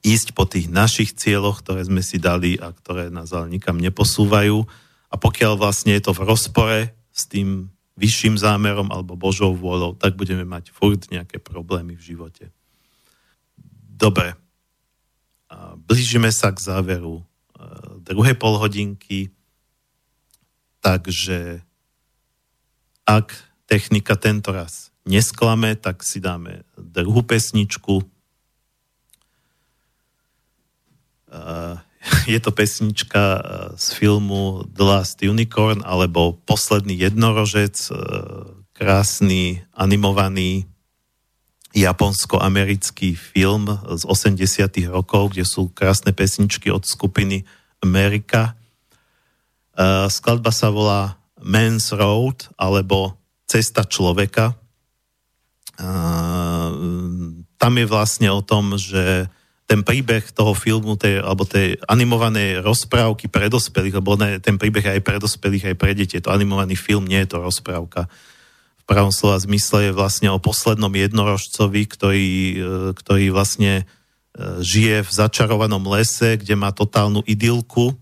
ísť po tých našich cieľoch, ktoré sme si dali a ktoré nás ale nikam neposúvajú. A pokiaľ vlastne je to v rozpore s tým vyšším zámerom alebo Božou vôľou, tak budeme mať furt nejaké problémy v živote. Dobre. Blížime sa k záveru e, druhej polhodinky. Takže ak technika tento raz nesklame, tak si dáme druhú pesničku. Uh, je to pesnička z filmu The Last Unicorn alebo Posledný jednorožec, krásny animovaný japonsko-americký film z 80 rokov, kde sú krásne pesničky od skupiny Amerika. Skladba sa volá Man's Road alebo Cesta človeka. Tam je vlastne o tom, že ten príbeh toho filmu, tej, alebo tej animovanej rozprávky pre dospelých, lebo ten príbeh je aj pre dospelých, aj pre deti. Je to animovaný film, nie je to rozprávka. V pravom slova zmysle je vlastne o poslednom jednorožcovi, ktorý, e, ktorý vlastne e, žije v začarovanom lese, kde má totálnu idylku. E,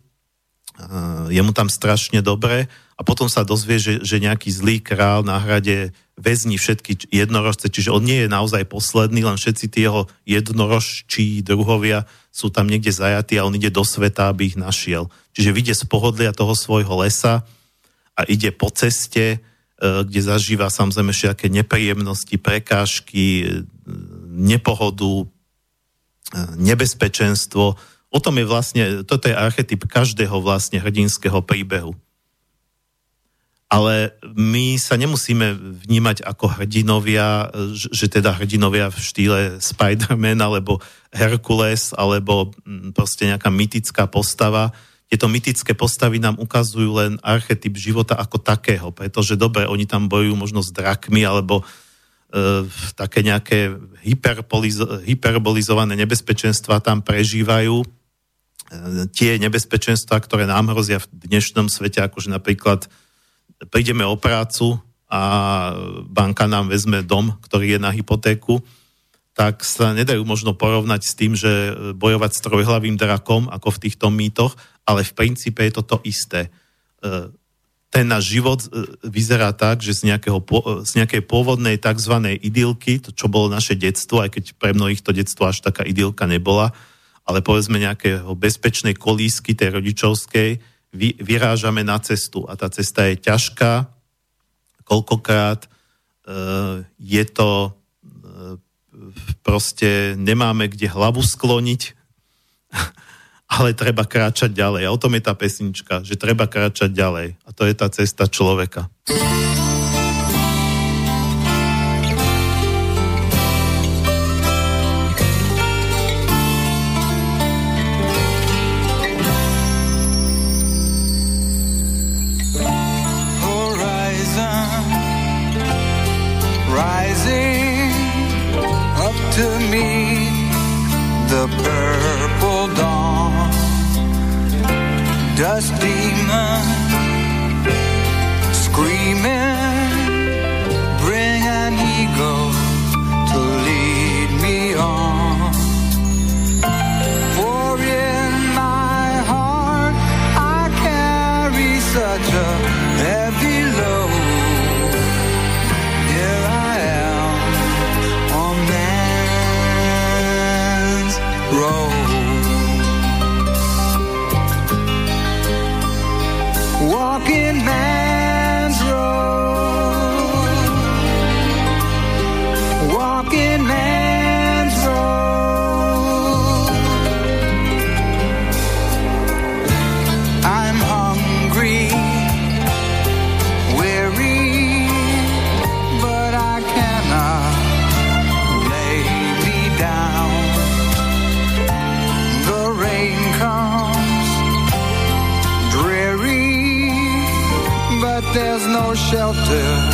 je mu tam strašne dobre a potom sa dozvie, že, že nejaký zlý král na hrade väzni všetky jednorožce, čiže on nie je naozaj posledný, len všetci tí jeho jednorožčí druhovia sú tam niekde zajatí a on ide do sveta, aby ich našiel. Čiže vyjde z pohodlia toho svojho lesa a ide po ceste, e, kde zažíva samozrejme všetké nepríjemnosti, prekážky, e, nepohodu, e, nebezpečenstvo. O tom je vlastne, toto je archetyp každého vlastne hrdinského príbehu ale my sa nemusíme vnímať ako hrdinovia, že teda hrdinovia v štýle Spider-Man alebo Herkules alebo mm, proste nejaká mytická postava. Tieto mytické postavy nám ukazujú len archetyp života ako takého, pretože dobre, oni tam bojujú možno s drakmi alebo e, také nejaké hyperbolizované nebezpečenstva tam prežívajú. E, tie nebezpečenstva, ktoré nám hrozia v dnešnom svete, akože napríklad prídeme o prácu a banka nám vezme dom, ktorý je na hypotéku, tak sa nedajú možno porovnať s tým, že bojovať s trojhlavým drakom, ako v týchto mýtoch, ale v princípe je to to isté. E, ten náš život e, vyzerá tak, že z, nejakého, z nejakej pôvodnej tzv. idylky, to čo bolo naše detstvo, aj keď pre mnohých to detstvo až taká idylka nebola, ale povedzme nejakého bezpečnej kolísky tej rodičovskej, vy, vyrážame na cestu a tá cesta je ťažká, koľkokrát e, je to e, proste nemáme kde hlavu skloniť, ale treba kráčať ďalej. A o tom je tá pesnička, že treba kráčať ďalej. A to je tá cesta človeka. dusty shelter.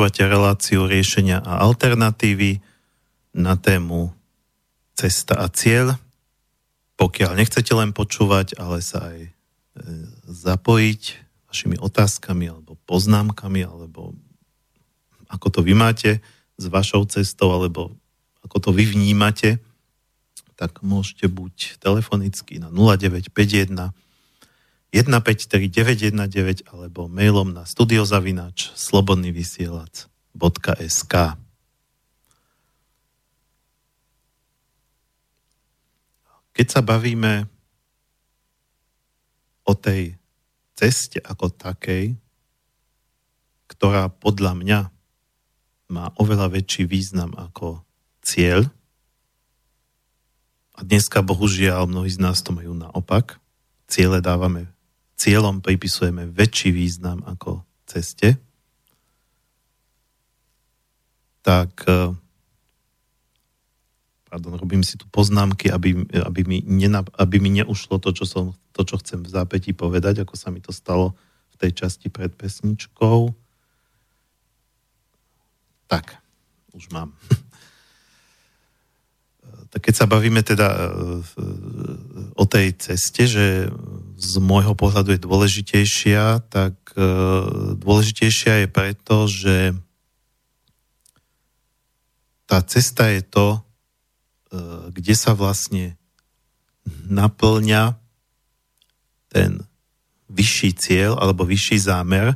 Počúvate reláciu riešenia a alternatívy na tému cesta a cieľ. Pokiaľ nechcete len počúvať, ale sa aj e, zapojiť vašimi otázkami alebo poznámkami, alebo ako to vy máte s vašou cestou, alebo ako to vy vnímate, tak môžete buď telefonicky na 0951 153 919 alebo mailom na studiozavinač slobodnyvysielac.sk Keď sa bavíme o tej ceste ako takej, ktorá podľa mňa má oveľa väčší význam ako cieľ, a dneska bohužiaľ mnohí z nás to majú naopak, ciele dávame cieľom pripisujeme väčší význam ako ceste, tak e, pardon, robím si tu poznámky, aby, aby, mi, nena, aby mi neušlo to čo, som, to, čo chcem v zápäti povedať, ako sa mi to stalo v tej časti pred pesničkou. Tak, už mám. keď sa bavíme teda e, o tej ceste, že z môjho pohľadu je dôležitejšia, tak e, dôležitejšia je preto, že tá cesta je to, e, kde sa vlastne naplňa ten vyšší cieľ alebo vyšší zámer.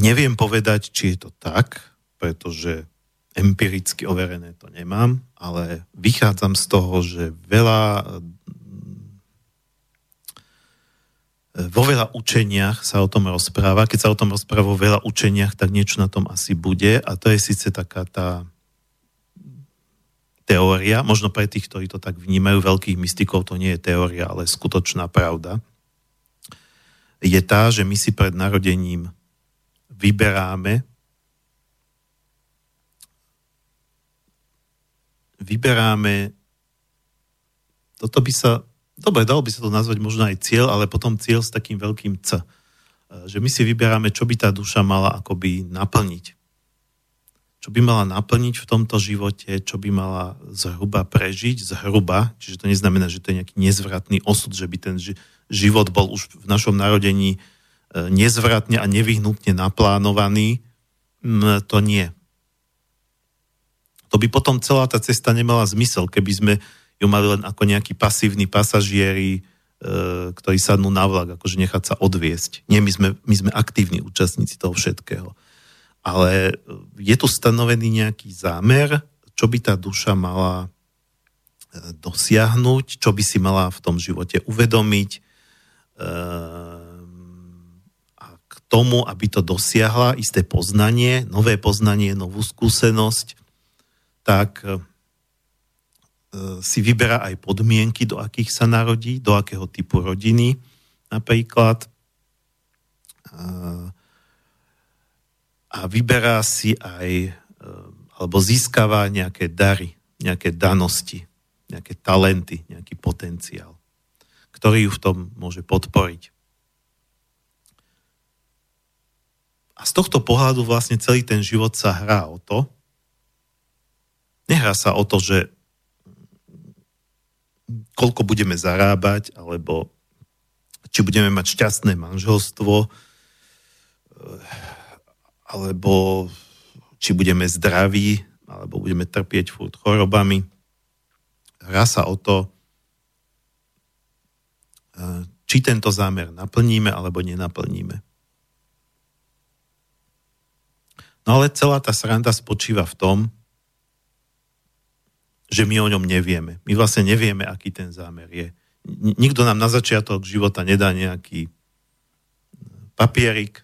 Neviem povedať, či je to tak, pretože empiricky overené to nemám, ale vychádzam z toho, že veľa vo veľa učeniach sa o tom rozpráva. Keď sa o tom rozpráva vo veľa učeniach, tak niečo na tom asi bude. A to je síce taká tá teória, možno pre tých, ktorí to tak vnímajú, veľkých mystikov, to nie je teória, ale skutočná pravda, je tá, že my si pred narodením vyberáme vyberáme, toto by sa, dobre, dalo by sa to nazvať možno aj cieľ, ale potom cieľ s takým veľkým C. E, že my si vyberáme, čo by tá duša mala akoby naplniť. Čo by mala naplniť v tomto živote, čo by mala zhruba prežiť, zhruba, čiže to neznamená, že to je nejaký nezvratný osud, že by ten život bol už v našom narodení e, nezvratne a nevyhnutne naplánovaný, to nie to by potom celá tá cesta nemala zmysel, keby sme ju mali len ako nejakí pasívni pasažieri, e, ktorí sadnú na vlak, akože nechať sa odviesť. Nie, my sme, my sme aktívni účastníci toho všetkého. Ale je tu stanovený nejaký zámer, čo by tá duša mala e, dosiahnuť, čo by si mala v tom živote uvedomiť e, tomu, aby to dosiahla isté poznanie, nové poznanie, novú skúsenosť, tak e, si vyberá aj podmienky, do akých sa narodí, do akého typu rodiny napríklad. A vyberá si aj, e, alebo získava nejaké dary, nejaké danosti, nejaké talenty, nejaký potenciál, ktorý ju v tom môže podporiť. A z tohto pohľadu vlastne celý ten život sa hrá o to, Nehrá sa o to, že koľko budeme zarábať, alebo či budeme mať šťastné manželstvo, alebo či budeme zdraví, alebo budeme trpieť furt chorobami. Hrá sa o to, či tento zámer naplníme, alebo nenaplníme. No ale celá tá sranda spočíva v tom, že my o ňom nevieme. My vlastne nevieme, aký ten zámer je. Nikto nám na začiatok života nedá nejaký e, papierik,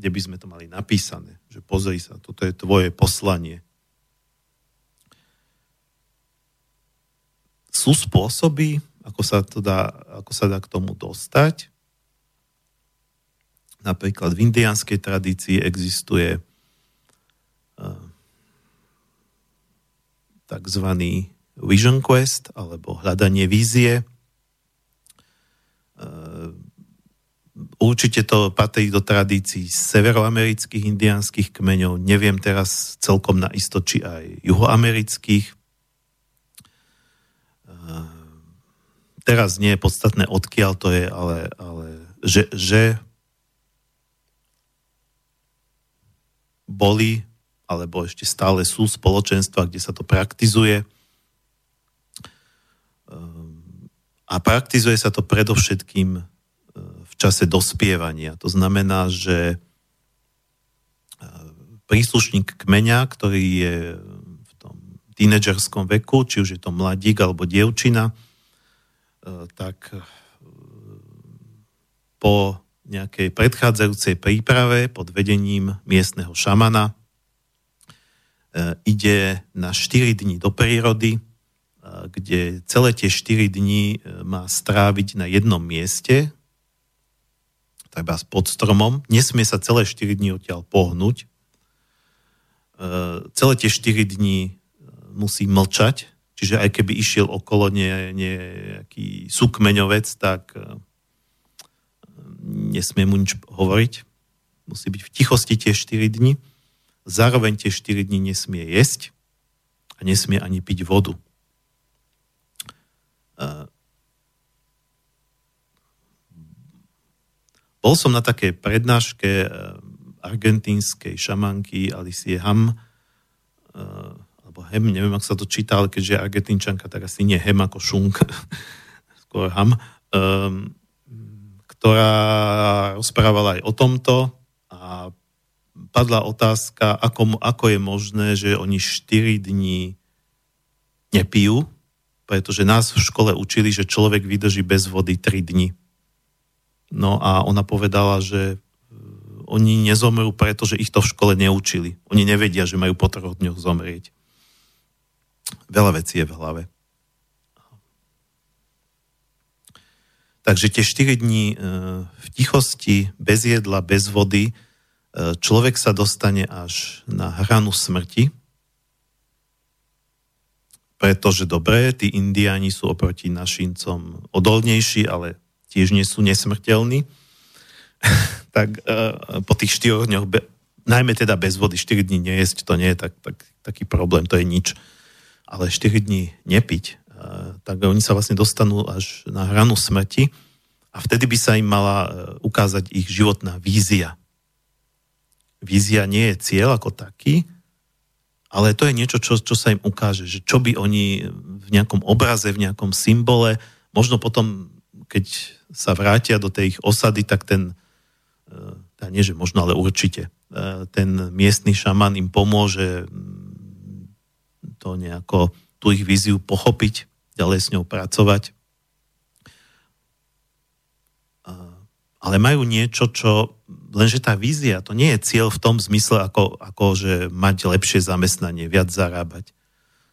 kde by sme to mali napísané, že pozri sa, toto je tvoje poslanie. Sú spôsoby, ako sa, to dá, ako sa dá k tomu dostať. Napríklad v indianskej tradícii existuje tzv. Vision Quest alebo hľadanie vízie. E, určite to patrí do tradícií severoamerických indiánskych kmeňov, neviem teraz celkom na isto, či aj juhoamerických. Teraz nie je podstatné, odkiaľ to je, ale, ale že, že boli, alebo ešte stále sú spoločenstva, kde sa to praktizuje. A praktizuje sa to predovšetkým v čase dospievania. To znamená, že príslušník kmeňa, ktorý je v tom tínedžerskom veku, či už je to mladík alebo dievčina, tak po nejakej predchádzajúcej príprave pod vedením miestneho šamana ide na 4 dní do prírody, kde celé tie 4 dní má stráviť na jednom mieste, treba pod stromom, nesmie sa celé 4 dní odtiaľ pohnúť. E, celé tie 4 dní e, musí mlčať, čiže aj keby išiel okolo nejaký súkmeňovec, tak e, nesmie mu nič hovoriť. Musí byť v tichosti tie 4 dní. Zároveň tie 4 dní nesmie jesť a nesmie ani piť vodu. Bol som na takej prednáške eh, argentínskej šamanky Alicie Ham, eh, alebo Hem, neviem, ako sa to číta, ale keďže je argentínčanka, tak asi nie Hem ako šunk, skôr Ham, ktorá rozprávala aj o tomto a padla otázka, ako, ako je možné, že oni 4 dní nepijú, pretože nás v škole učili, že človek vydrží bez vody 3 dní. No a ona povedala, že e, oni nezomrú, pretože ich to v škole neučili. Oni nevedia, že majú po troch dňoch zomrieť. Veľa vecí je v hlave. Takže tie 4 dní e, v tichosti, bez jedla, bez vody, človek sa dostane až na hranu smrti, pretože dobre, tí indiáni sú oproti našincom odolnejší, ale tiež nie sú nesmrteľní, tak uh, po tých 4 dňoch, be, najmä teda bez vody, 4 dní nejesť, to nie je tak, tak, taký problém, to je nič. Ale 4 dní nepiť, uh, tak oni sa vlastne dostanú až na hranu smrti a vtedy by sa im mala ukázať ich životná vízia. Vízia nie je cieľ ako taký, ale to je niečo, čo, čo sa im ukáže, že čo by oni v nejakom obraze, v nejakom symbole, možno potom, keď sa vrátia do tej ich osady, tak ten, tá nie že možno, ale určite, e, ten miestny šaman im pomôže mm, to nejako, tú ich víziu pochopiť, ďalej s ňou pracovať. Ale majú niečo, čo, lenže tá vízia, to nie je cieľ v tom zmysle, ako, ako že mať lepšie zamestnanie, viac zarábať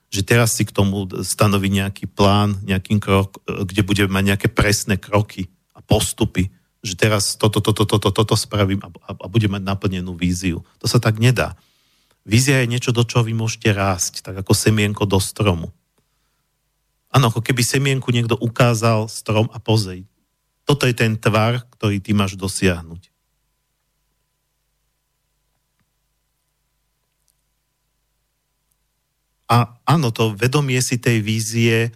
že teraz si k tomu stanoví nejaký plán, nejaký krok, kde budeme mať nejaké presné kroky a postupy, že teraz toto, toto, toto, toto spravím a, a, a budem mať naplnenú víziu. To sa tak nedá. Vízia je niečo, do čoho vy môžete rásť, tak ako semienko do stromu. Áno, ako keby semienku niekto ukázal strom a pozej. Toto je ten tvar, ktorý ty máš dosiahnuť. A áno, to vedomie si tej vízie e,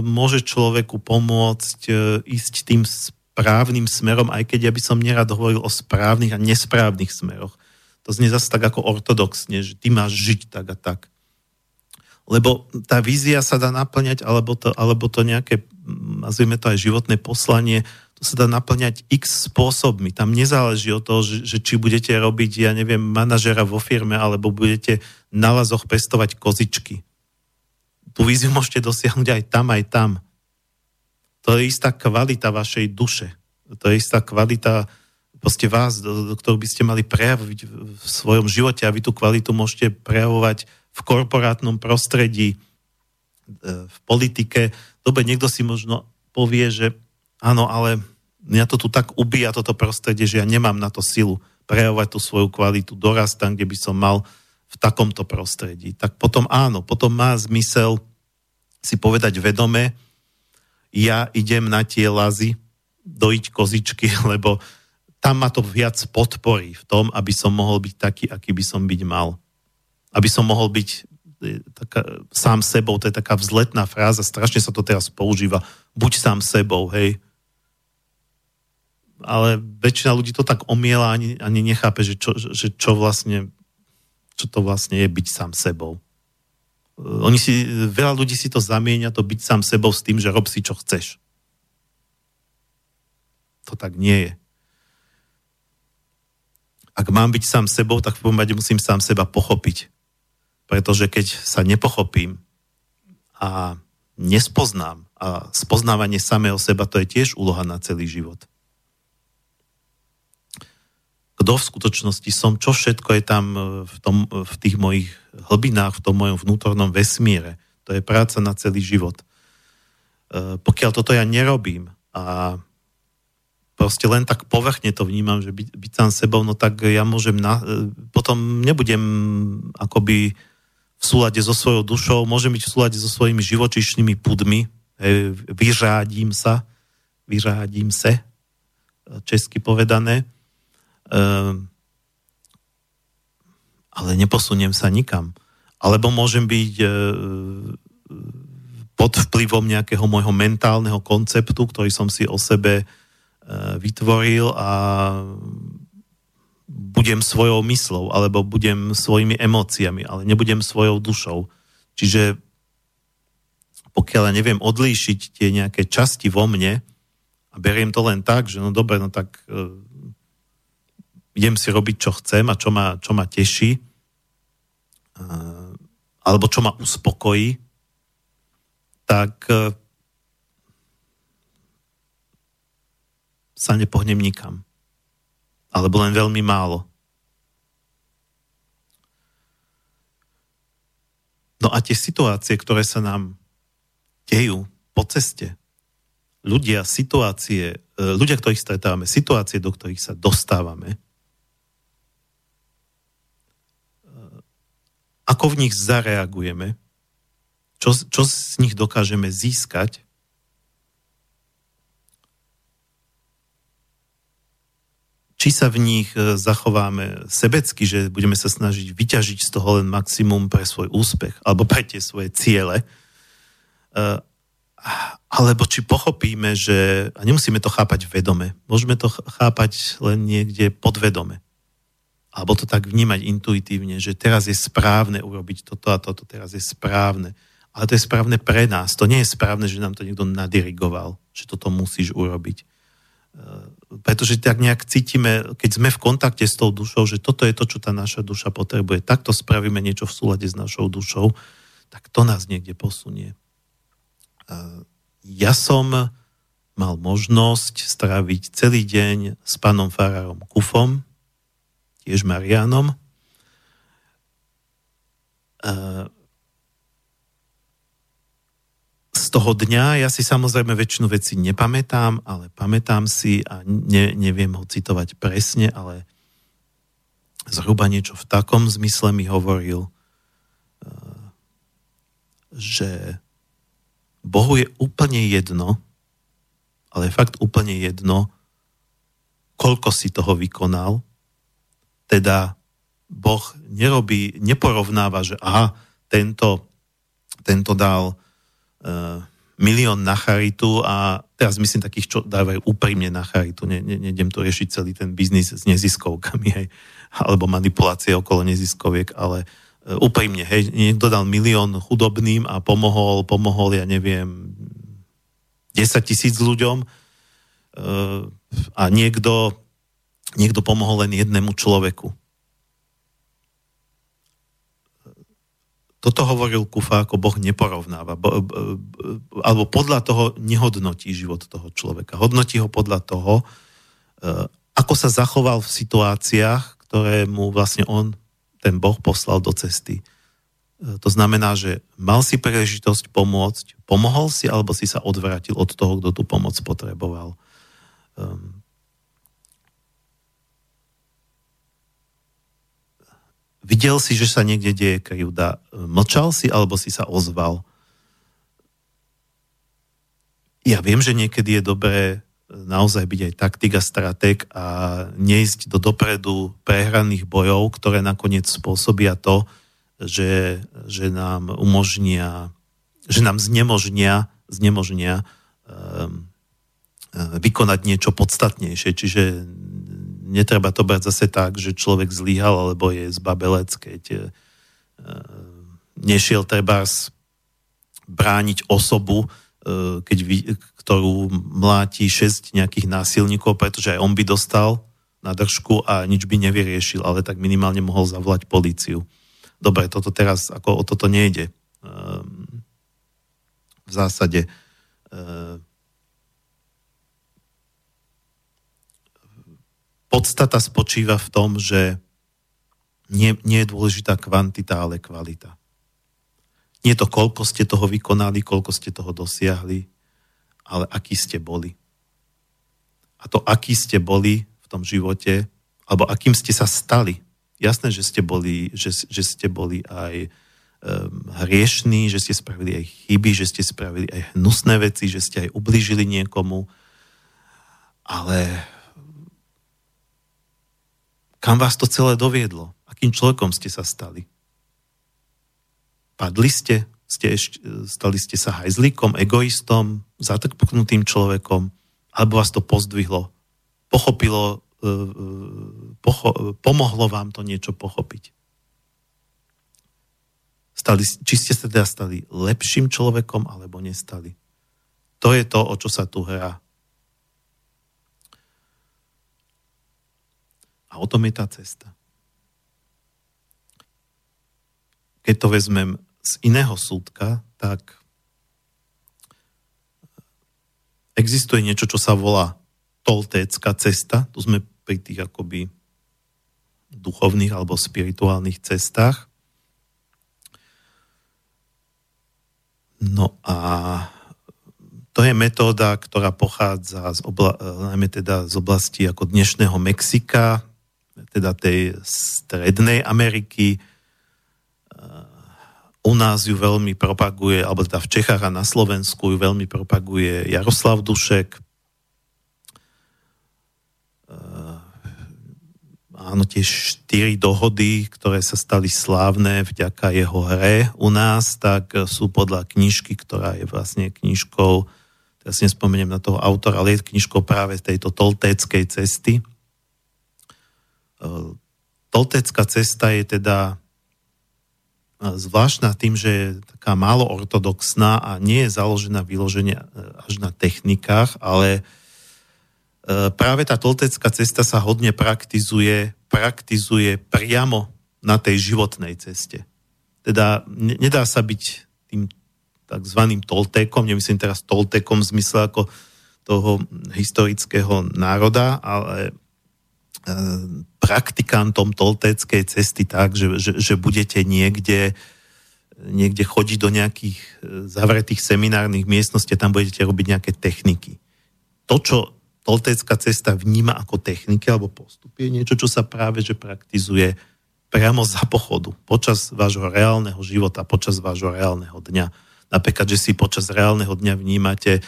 môže človeku pomôcť e, ísť tým správnym smerom, aj keď ja by som nerad hovoril o správnych a nesprávnych smeroch. To znie zase tak ako ortodoxne, že ty máš žiť tak a tak. Lebo tá vízia sa dá naplňať, alebo to, alebo to nejaké, nazvime to aj životné poslanie, sa dá naplňať x spôsobmi. Tam nezáleží od toho, že, že či budete robiť, ja neviem, manažera vo firme, alebo budete na lazoch pestovať kozičky. Tú víziu môžete dosiahnuť aj tam, aj tam. To je istá kvalita vašej duše. To je istá kvalita proste vás, do, do ktorú by ste mali prejaviť v svojom živote a vy tú kvalitu môžete prejavovať v korporátnom prostredí, e, v politike. Dobre, niekto si možno povie, že áno, ale mňa to tu tak ubíja toto prostredie, že ja nemám na to silu prejavovať tú svoju kvalitu, dorast tam, kde by som mal v takomto prostredí. Tak potom áno, potom má zmysel si povedať vedome, ja idem na tie lazy, dojiť kozičky, lebo tam ma to viac podporí v tom, aby som mohol byť taký, aký by som byť mal. Aby som mohol byť e, taká, sám sebou, to je taká vzletná fráza, strašne sa to teraz používa. Buď sám sebou, hej. Ale väčšina ľudí to tak omiela ani, ani nechápe, že čo, že čo vlastne čo to vlastne je byť sám sebou. E, oni si, veľa ľudí si to zamieňa, to byť sám sebou s tým, že rob si, čo chceš. To tak nie je ak mám byť sám sebou, tak v prvom rade musím sám seba pochopiť. Pretože keď sa nepochopím a nespoznám, a spoznávanie samého seba, to je tiež úloha na celý život. Kto v skutočnosti som, čo všetko je tam v, tom, v tých mojich hlbinách, v tom mojom vnútornom vesmíre. To je práca na celý život. E, pokiaľ toto ja nerobím a proste len tak povrchne to vnímam, že byť, byť sám sebou, no tak ja môžem, na, e, potom nebudem akoby v súlade so svojou dušou, môžem byť v súlade so svojimi živočišnými pudmi, vyřádím sa, vyřádím se, česky povedané, e, ale neposuniem sa nikam. Alebo môžem byť e, pod vplyvom nejakého môjho mentálneho konceptu, ktorý som si o sebe Eh, vytvoril a budem svojou myslou, alebo budem svojimi emóciami, ale nebudem svojou dušou. Čiže pokiaľ ja neviem odlíšiť tie nejaké časti vo mne a beriem to len tak, že no dobre, no tak uh, idem si robiť, čo chcem a čo ma, čo ma teší, uh, alebo čo ma uspokojí, tak uh, sa nepohnem nikam. Alebo len veľmi málo. No a tie situácie, ktoré sa nám dejú po ceste, ľudia, situácie, e, ľudia, ktorých stretávame, situácie, do ktorých sa dostávame, ako v nich zareagujeme, čo, čo z nich dokážeme získať? Či sa v nich e, zachováme sebecky, že budeme sa snažiť vyťažiť z toho len maximum pre svoj úspech alebo pre tie svoje ciele, e, alebo či pochopíme, že, a nemusíme to chápať vedome, môžeme to chápať len niekde podvedome. Alebo to tak vnímať intuitívne, že teraz je správne urobiť toto a toto, teraz je správne. Ale to je správne pre nás. To nie je správne, že nám to niekto nadirigoval, že toto musíš urobiť pretože tak nejak cítime, keď sme v kontakte s tou dušou, že toto je to, čo tá naša duša potrebuje, takto spravíme niečo v súlade s našou dušou, tak to nás niekde posunie. Ja som mal možnosť stráviť celý deň s pánom farárom Kufom, tiež Marianom z toho dňa, ja si samozrejme väčšinu vecí nepamätám, ale pamätám si a ne, neviem ho citovať presne, ale zhruba niečo v takom zmysle mi hovoril, eh, že Bohu je úplne jedno, ale je fakt úplne jedno, koľko si toho vykonal. Teda Boh nerobí, neporovnáva, že aha, tento, tento dal uh, milión na charitu a teraz myslím takých, čo dávajú úprimne na charitu. Ne, ne, nejdem to riešiť celý ten biznis s neziskovkami, hej, alebo manipulácie okolo neziskoviek, ale uh, úprimne, hej, niekto dal milión chudobným a pomohol, pomohol, ja neviem, 10 tisíc ľuďom uh, a niekto, niekto pomohol len jednému človeku. Toto hovoril Kufa, ako Boh neporovnáva, bo, bo, alebo podľa toho nehodnotí život toho človeka. Hodnotí ho podľa toho, e, ako sa zachoval v situáciách, ktoré mu vlastne on, ten Boh, poslal do cesty. E, to znamená, že mal si príležitosť pomôcť, pomohol si, alebo si sa odvrátil od toho, kto tú pomoc potreboval. Videl si, že sa niekde deje krivda. Mlčal si alebo si sa ozval? Ja viem, že niekedy je dobré e, naozaj byť aj taktik a stratég a neísť do dopredu prehraných bojov, ktoré nakoniec spôsobia to, že, že nám umožnia, že nám znemožnia, znemožnia um, vykonať niečo podstatnejšie. Čiže netreba to brať zase tak, že človek zlyhal alebo je zbabelec, keď uh, nešiel treba brániť osobu, uh, keď ktorú mláti 6 nejakých násilníkov, pretože aj on by dostal na držku a nič by nevyriešil, ale tak minimálne mohol zavolať políciu. Dobre, toto teraz, ako o toto nejde. Um, v zásade podstata spočíva v tom, že nie, nie je dôležitá kvantita, ale kvalita. Nie to, koľko ste toho vykonali, koľko ste toho dosiahli, ale aký ste boli. A to, aký ste boli v tom živote, alebo akým ste sa stali. Jasné, že ste boli, že, že ste boli aj um, hriešní, že ste spravili aj chyby, že ste spravili aj hnusné veci, že ste aj ublížili niekomu, ale kam vás to celé doviedlo? Akým človekom ste sa stali? Padli ste? ste stali ste sa hajzlíkom, egoistom, zatrpknutým človekom? Alebo vás to pozdvihlo? Pochopilo, e, e, pocho, pomohlo vám to niečo pochopiť? Stali, či ste sa teda stali lepším človekom, alebo nestali? To je to, o čo sa tu hrá. A o tom je tá cesta. Keď to vezmem z iného súdka, tak existuje niečo, čo sa volá toltécka cesta. Tu sme pri tých akoby duchovných alebo spirituálnych cestách. No a to je metóda, ktorá pochádza z, obla, najmä teda z oblasti ako dnešného Mexika, teda tej strednej Ameriky. U nás ju veľmi propaguje, alebo teda v Čechách a na Slovensku ju veľmi propaguje Jaroslav Dušek. Áno, tie štyri dohody, ktoré sa stali slávne vďaka jeho hre u nás, tak sú podľa knižky, ktorá je vlastne knižkou, teraz nespomeniem na toho autora, ale je knižkou práve tejto toltéckej cesty Toltecká cesta je teda zvláštna tým, že je taká málo ortodoxná a nie je založená vyloženie až na technikách, ale práve tá toltecká cesta sa hodne praktizuje, praktizuje priamo na tej životnej ceste. Teda nedá sa byť tým takzvaným toltékom, nemyslím teraz toltékom v zmysle ako toho historického národa, ale praktikantom toltéckej cesty tak, že, že, že budete niekde, niekde chodiť do nejakých e, zavretých seminárnych miestností tam budete robiť nejaké techniky. To, čo toltécka cesta vníma ako techniky alebo postupy, je niečo, čo sa práve že praktizuje priamo za pochodu, počas vášho reálneho života, počas vášho reálneho dňa. Napríklad, že si počas reálneho dňa vnímate, e,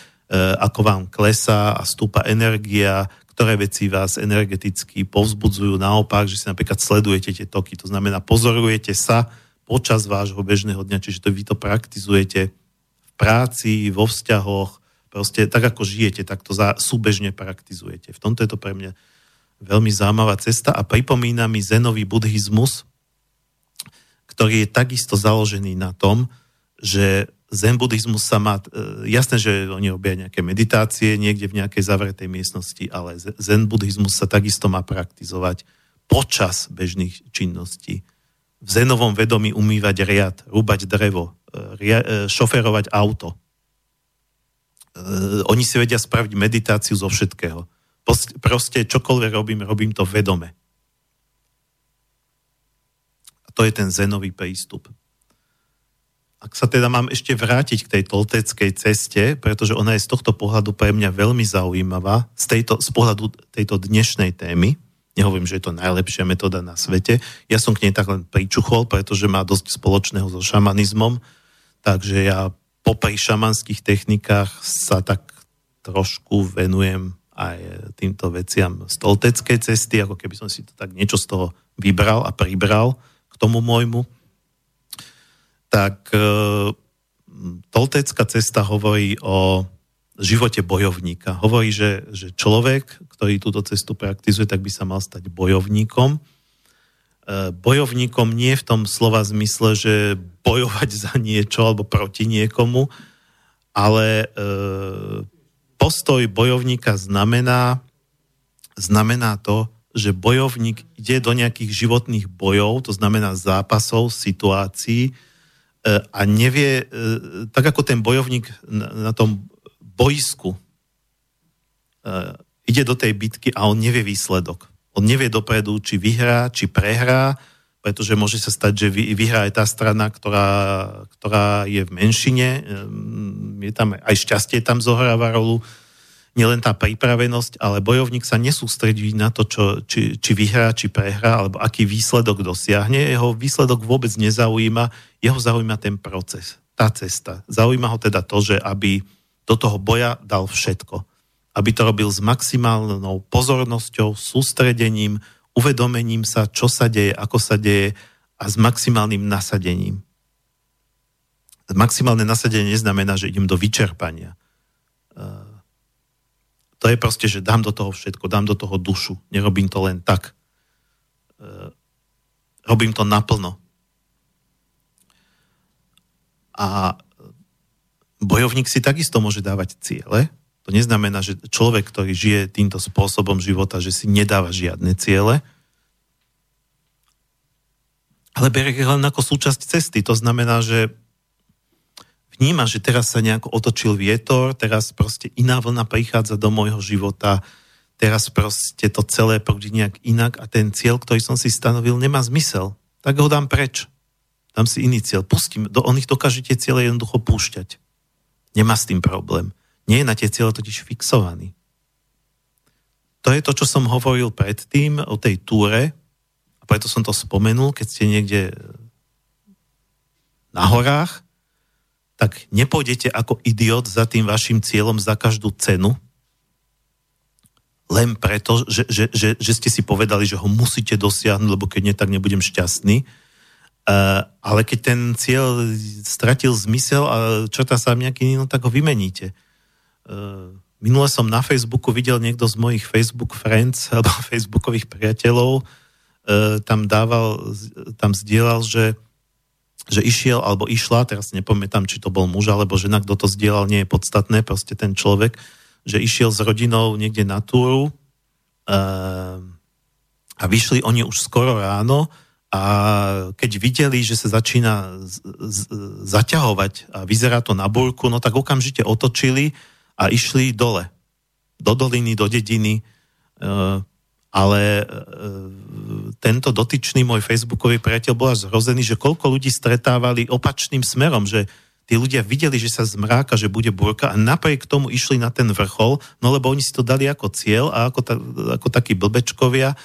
ako vám klesá a stúpa energia, ktoré veci vás energeticky povzbudzujú naopak, že si napríklad sledujete tie toky, to znamená pozorujete sa počas vášho bežného dňa, čiže to vy to praktizujete v práci, vo vzťahoch, proste tak ako žijete, tak to za, súbežne praktizujete. V tomto je to pre mňa veľmi zaujímavá cesta a pripomína mi zenový buddhizmus, ktorý je takisto založený na tom, že zen buddhizmus sa má, e, jasné, že oni robia nejaké meditácie niekde v nejakej zavretej miestnosti, ale zen buddhizmus sa takisto má praktizovať počas bežných činností. V zenovom vedomí umývať riad, rúbať drevo, e, e, šoferovať auto. Oni si vedia spraviť meditáciu zo všetkého. Proste čokoľvek robím, robím to vedome. A to je ten zenový prístup ak sa teda mám ešte vrátiť k tej tolteckej ceste, pretože ona je z tohto pohľadu pre mňa veľmi zaujímavá, z, tejto, z pohľadu tejto dnešnej témy, nehovorím, že je to najlepšia metóda na svete, ja som k nej tak len pričuchol, pretože má dosť spoločného so šamanizmom, takže ja popri šamanských technikách sa tak trošku venujem aj týmto veciam stolteckej cesty, ako keby som si to tak niečo z toho vybral a pribral k tomu môjmu, tak e, toltecká cesta hovorí o živote bojovníka. Hovorí, že, že človek, ktorý túto cestu praktizuje, tak by sa mal stať bojovníkom. E, bojovníkom nie v tom slova zmysle, že bojovať za niečo alebo proti niekomu, ale e, postoj bojovníka znamená, znamená to, že bojovník ide do nejakých životných bojov, to znamená zápasov, situácií a nevie, tak ako ten bojovník na, tom boisku ide do tej bitky a on nevie výsledok. On nevie dopredu, či vyhrá, či prehrá, pretože môže sa stať, že vyhrá aj tá strana, ktorá, ktorá je v menšine. Je tam, aj šťastie tam zohráva rolu, nielen tá pripravenosť, ale bojovník sa nesústredí na to, čo, či, či vyhrá, či prehrá, alebo aký výsledok dosiahne. Jeho výsledok vôbec nezaujíma, jeho zaujíma ten proces, tá cesta. Zaujíma ho teda to, že aby do toho boja dal všetko. Aby to robil s maximálnou pozornosťou, sústredením, uvedomením sa, čo sa deje, ako sa deje a s maximálnym nasadením. Maximálne nasadenie neznamená, že idem do vyčerpania. To je proste, že dám do toho všetko, dám do toho dušu. Nerobím to len tak. E, robím to naplno. A bojovník si takisto môže dávať ciele, to neznamená, že človek, ktorý žije týmto spôsobom života, že si nedáva žiadne ciele, ale berie ich len ako súčasť cesty. To znamená, že vníma, že teraz sa nejako otočil vietor, teraz proste iná vlna prichádza do môjho života, teraz proste to celé prúdi nejak inak a ten cieľ, ktorý som si stanovil, nemá zmysel. Tak ho dám preč. Dám si iný cieľ. Pustím. Do, on ich dokáže tie ciele jednoducho púšťať. Nemá s tým problém nie je na tie cieľe totiž fixovaný. To je to, čo som hovoril predtým o tej túre, a preto som to spomenul, keď ste niekde na horách, tak nepôjdete ako idiot za tým vašim cieľom za každú cenu, len preto, že, že, že, že ste si povedali, že ho musíte dosiahnuť, lebo keď nie, tak nebudem šťastný. Uh, ale keď ten cieľ stratil zmysel a črta sa nejaký, no tak ho vymeníte. Eh, minule som na Facebooku videl niekto z mojich Facebook friends alebo Facebookových priateľov eh, tam dával, tam zdieľal, že, že išiel alebo išla, teraz nepamätám, či to bol muž alebo žena, kto to zdieľal, nie je podstatné, proste ten človek, že išiel s rodinou niekde na túru eh, a vyšli oni už skoro ráno a keď videli, že sa začína z, z, zaťahovať a vyzerá to na burku, no tak okamžite otočili a išli dole. Do doliny, do dediny. E, ale e, tento dotyčný môj facebookový priateľ bol až zhrozený, že koľko ľudí stretávali opačným smerom, že tí ľudia videli, že sa zmráka, že bude burka a napriek tomu išli na ten vrchol, no lebo oni si to dali ako cieľ a ako, ta, ako takí blbečkovia e,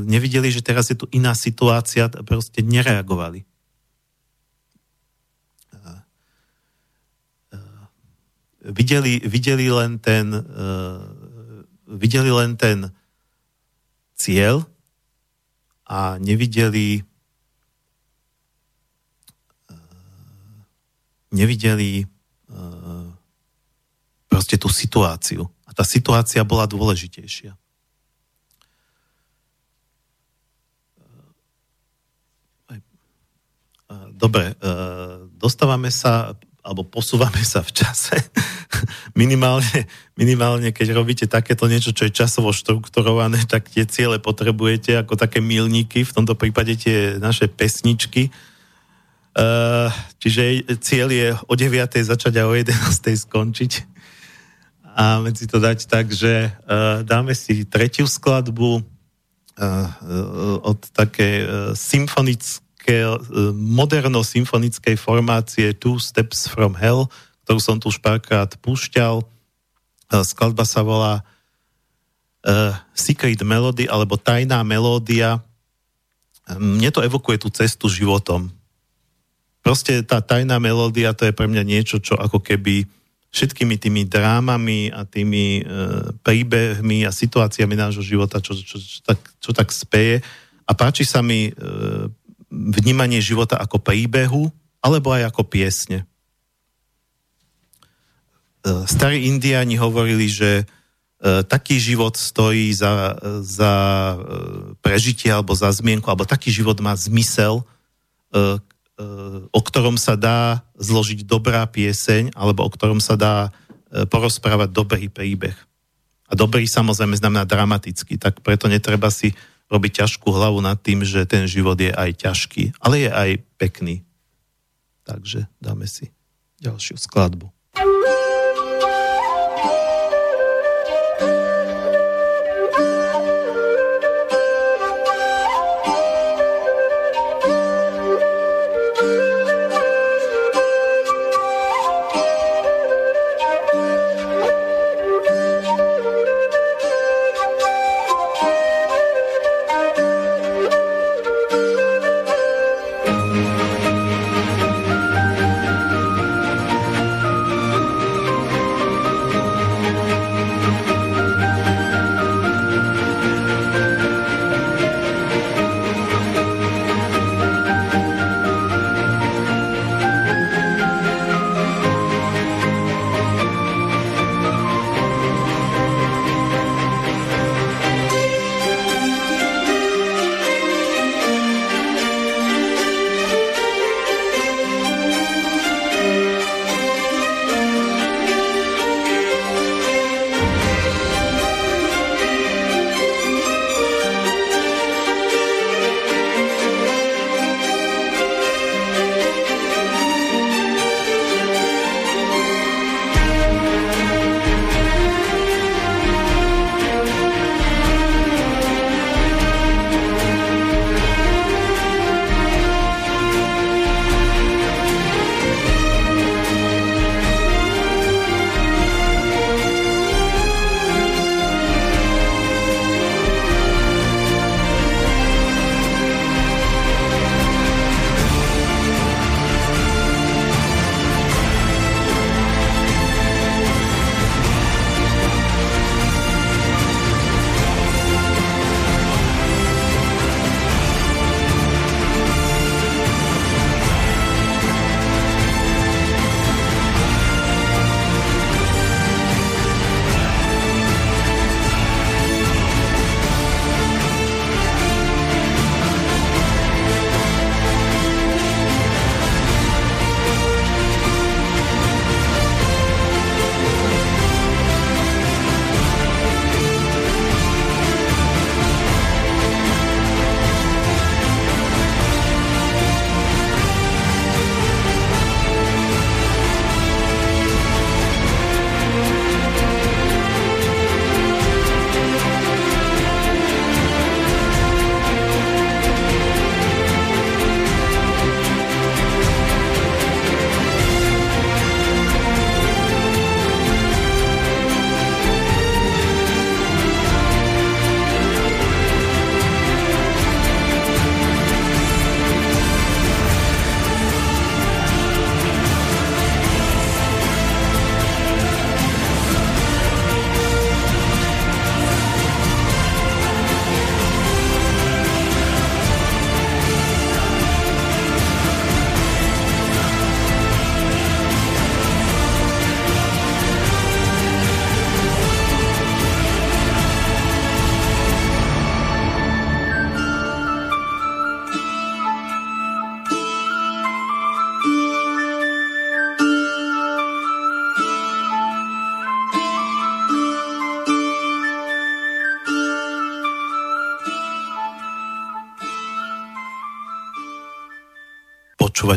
nevideli, že teraz je tu iná situácia, proste nereagovali. videli, videli len ten uh, videli len ten cieľ a nevideli uh, nevideli uh, proste tú situáciu. A tá situácia bola dôležitejšia. Dobre, dostávame sa alebo posúvame sa v čase. Minimálne, minimálne, keď robíte takéto niečo, čo je časovo štrukturované, tak tie ciele potrebujete ako také milníky, v tomto prípade tie naše pesničky. Uh, čiže cieľ je o 9. začať a o 11. skončiť. A medzi to dať tak, že uh, dáme si tretiu skladbu uh, od také e, moderno-symfonickej formácie Two Steps from Hell, ktorú som tu už párkrát púšťal. E, skladba sa volá uh, Secret Melody alebo Tajná melódia. Mne to evokuje tú cestu životom. Proste tá tajná melódia to je pre mňa niečo, čo ako keby všetkými tými drámami a tými e, príbehmi a situáciami nášho života, čo, čo, čo, tak, čo tak speje. A páči sa mi e, vnímanie života ako príbehu, alebo aj ako piesne. E, starí indiáni hovorili, že e, taký život stojí za, za e, prežitie alebo za zmienku, alebo taký život má zmysel, o ktorom sa dá zložiť dobrá pieseň, alebo o ktorom sa dá porozprávať dobrý príbeh. A dobrý samozrejme znamená dramatický, tak preto netreba si robiť ťažkú hlavu nad tým, že ten život je aj ťažký, ale je aj pekný. Takže dáme si ďalšiu skladbu.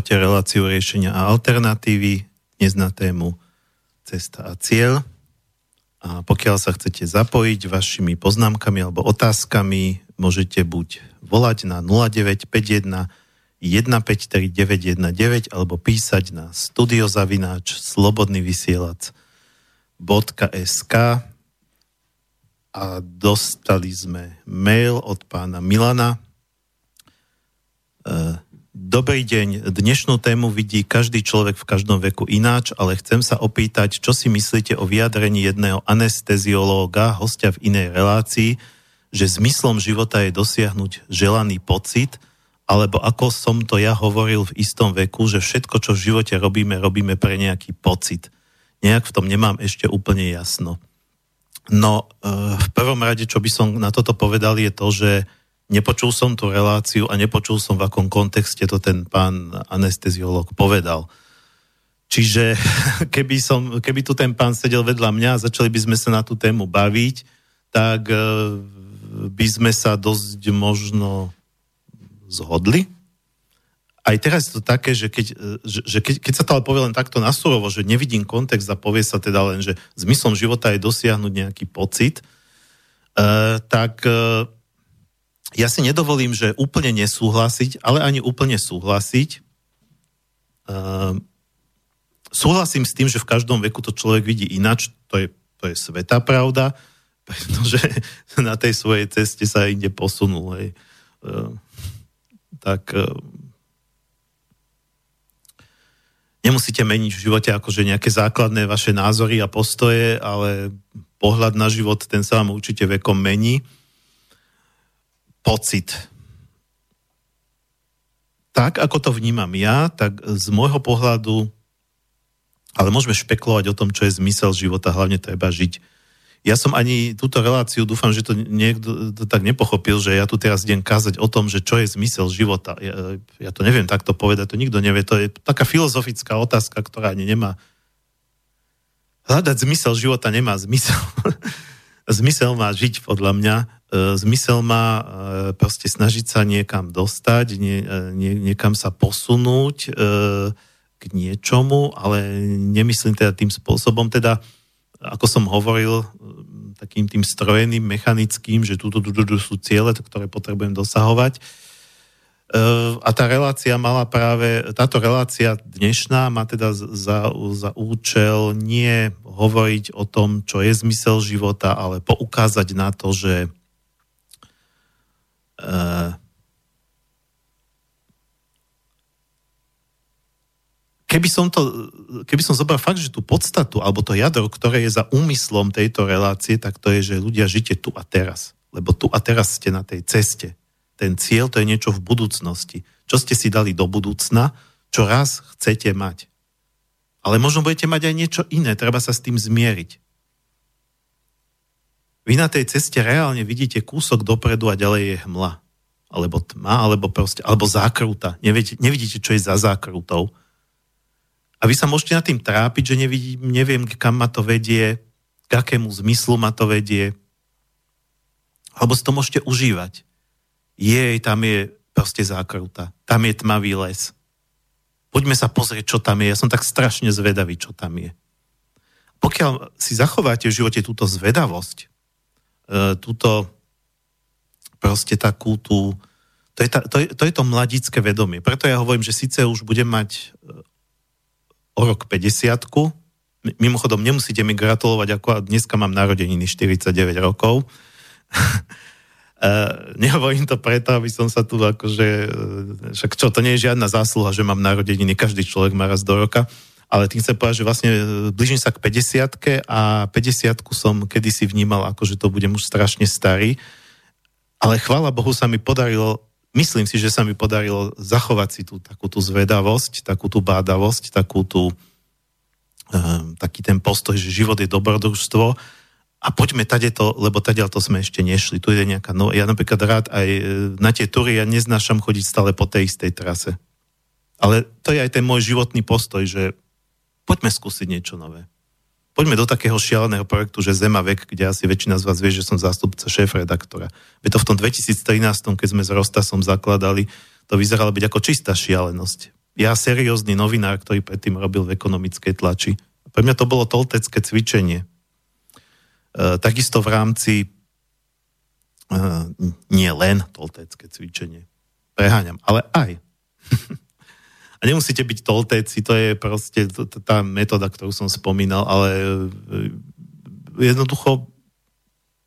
Počúvate reláciu riešenia a alternatívy dnes na tému cesta a cieľ. A pokiaľ sa chcete zapojiť vašimi poznámkami alebo otázkami, môžete buď volať na 0951 153 919 alebo písať na studiozavináč slobodnyvysielac.sk a dostali sme mail od pána Milana. E, Dobrý deň. Dnešnú tému vidí každý človek v každom veku ináč, ale chcem sa opýtať, čo si myslíte o vyjadrení jedného anesteziológa, hostia v inej relácii, že zmyslom života je dosiahnuť želaný pocit, alebo ako som to ja hovoril v istom veku, že všetko, čo v živote robíme, robíme pre nejaký pocit. Nejak v tom nemám ešte úplne jasno. No, e, v prvom rade, čo by som na toto povedal, je to, že nepočul som tú reláciu a nepočul som, v akom kontexte to ten pán anesteziolog povedal. Čiže keby, som, keby tu ten pán sedel vedľa mňa a začali by sme sa na tú tému baviť, tak e, by sme sa dosť možno zhodli. Aj teraz je to také, že keď, e, že, keď, keď sa to ale povie len takto nasurovo, že nevidím kontext a povie sa teda len, že zmyslom života je dosiahnuť nejaký pocit, uh, tak ja si nedovolím, že úplne nesúhlasiť, ale ani úplne súhlasiť. Uh, súhlasím s tým, že v každom veku to človek vidí inač, to je, to je sveta pravda, pretože na tej svojej ceste sa inde posunul. Hej. Uh, tak uh, nemusíte meniť v živote akože nejaké základné vaše názory a postoje, ale pohľad na život, ten sa vám určite vekom mení pocit. Tak, ako to vnímam ja, tak z môjho pohľadu, ale môžeme špekulovať o tom, čo je zmysel života, hlavne treba žiť. Ja som ani túto reláciu, dúfam, že to niekto to tak nepochopil, že ja tu teraz idem kázať o tom, že čo je zmysel života. Ja, ja to neviem takto povedať, to nikto nevie. To je taká filozofická otázka, ktorá ani nemá... Hľadať zmysel života nemá zmysel. zmysel má žiť, podľa mňa. E, zmysel má e, proste snažiť sa niekam dostať, nie, e, nie, niekam sa posunúť k niečomu, ale nemyslím teda tým spôsobom, teda ako som hovoril, takým tým strojeným, mechanickým, že tu sú ciele, ktoré potrebujem dosahovať. A tá relácia mala práve, táto relácia dnešná má teda za, za účel nie hovoriť o tom, čo je zmysel života, ale poukázať na to, že keby som to, keby som zobral fakt, že tú podstatu, alebo to jadro, ktoré je za úmyslom tejto relácie, tak to je, že ľudia žite tu a teraz. Lebo tu a teraz ste na tej ceste. Ten cieľ to je niečo v budúcnosti. Čo ste si dali do budúcna, čo raz chcete mať. Ale možno budete mať aj niečo iné, treba sa s tým zmieriť. Vy na tej ceste reálne vidíte kúsok dopredu a ďalej je hmla. Alebo tma, alebo proste, alebo zákruta. Nevidíte, nevidíte, čo je za zákrutou. A vy sa môžete nad tým trápiť, že nevidím, neviem, kam ma to vedie, k akému zmyslu ma to vedie. Alebo si to môžete užívať. Jej, tam je proste zákruta. Tam je tmavý les. Poďme sa pozrieť, čo tam je. Ja som tak strašne zvedavý, čo tam je. Pokiaľ si zachováte v živote túto zvedavosť, túto proste takú tú, to je, ta, to, je, to je to mladické vedomie. Preto ja hovorím, že síce už budem mať e, o rok 50 mimochodom nemusíte mi gratulovať, ako dneska mám narodeniny 49 rokov. Uh, nehovorím to preto, aby som sa tu akože, však čo, to nie je žiadna zásluha, že mám narodeniny, každý človek má raz do roka, ale tým chcem povedať, že vlastne e, blížim sa k 50 a 50 som kedysi vnímal ako, že to budem už strašne starý, ale chvála Bohu sa mi podarilo, myslím si, že sa mi podarilo zachovať si tú takú tú zvedavosť, takú tú bádavosť, takú tú, um, taký ten postoj, že život je dobrodružstvo a poďme tade to, lebo tadiaľ to sme ešte nešli. Tu je nejaká, no ja napríklad rád aj e, na tie tury, ja neznášam chodiť stále po tej istej trase. Ale to je aj ten môj životný postoj, že poďme skúsiť niečo nové. Poďme do takého šialeného projektu, že Zema vek, kde asi väčšina z vás vie, že som zástupca šéf-redaktora. Veď to v tom 2013, keď sme s Rostasom zakladali, to vyzeralo byť ako čistá šialenosť. Ja seriózny novinár, ktorý predtým robil v ekonomickej tlači. Pre mňa to bolo toltecké cvičenie. E, takisto v rámci e, nie len toltecké cvičenie. Preháňam, ale aj. A nemusíte byť toltéci, to je proste tá metóda, ktorú som spomínal, ale e, jednoducho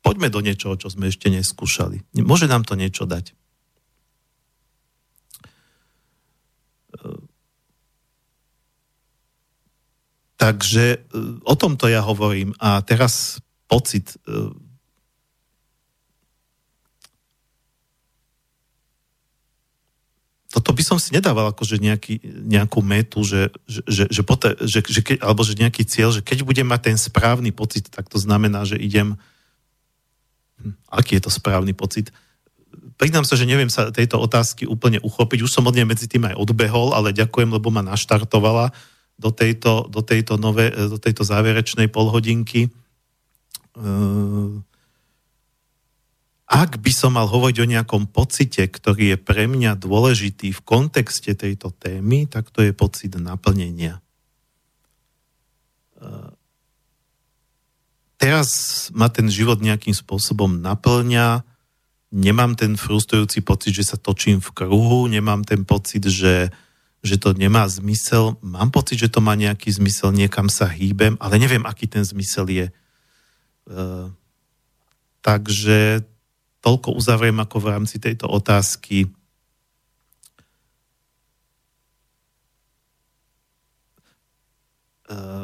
poďme do niečoho, čo sme ešte neskúšali. Môže nám to niečo dať. E, takže e, o tomto ja hovorím. A teraz pocit toto by som si nedával akože nejaký, nejakú metu, že, že, že, že, poté, že, že keď, alebo že nejaký cieľ, že keď budem mať ten správny pocit, tak to znamená, že idem hm, aký je to správny pocit? Priznám sa, že neviem sa tejto otázky úplne uchopiť. Už som od nej medzi tým aj odbehol, ale ďakujem, lebo ma naštartovala do tejto, do tejto, nové, do tejto záverečnej polhodinky. Uh, ak by som mal hovoriť o nejakom pocite, ktorý je pre mňa dôležitý v kontexte tejto témy, tak to je pocit naplnenia. Teraz ma ten život nejakým spôsobom naplňa, nemám ten frustrujúci pocit, že sa točím v kruhu, nemám ten pocit, že, že to nemá zmysel, mám pocit, že to má nejaký zmysel, niekam sa hýbem, ale neviem, aký ten zmysel je. Uh, takže toľko uzavriem ako v rámci tejto otázky. Uh,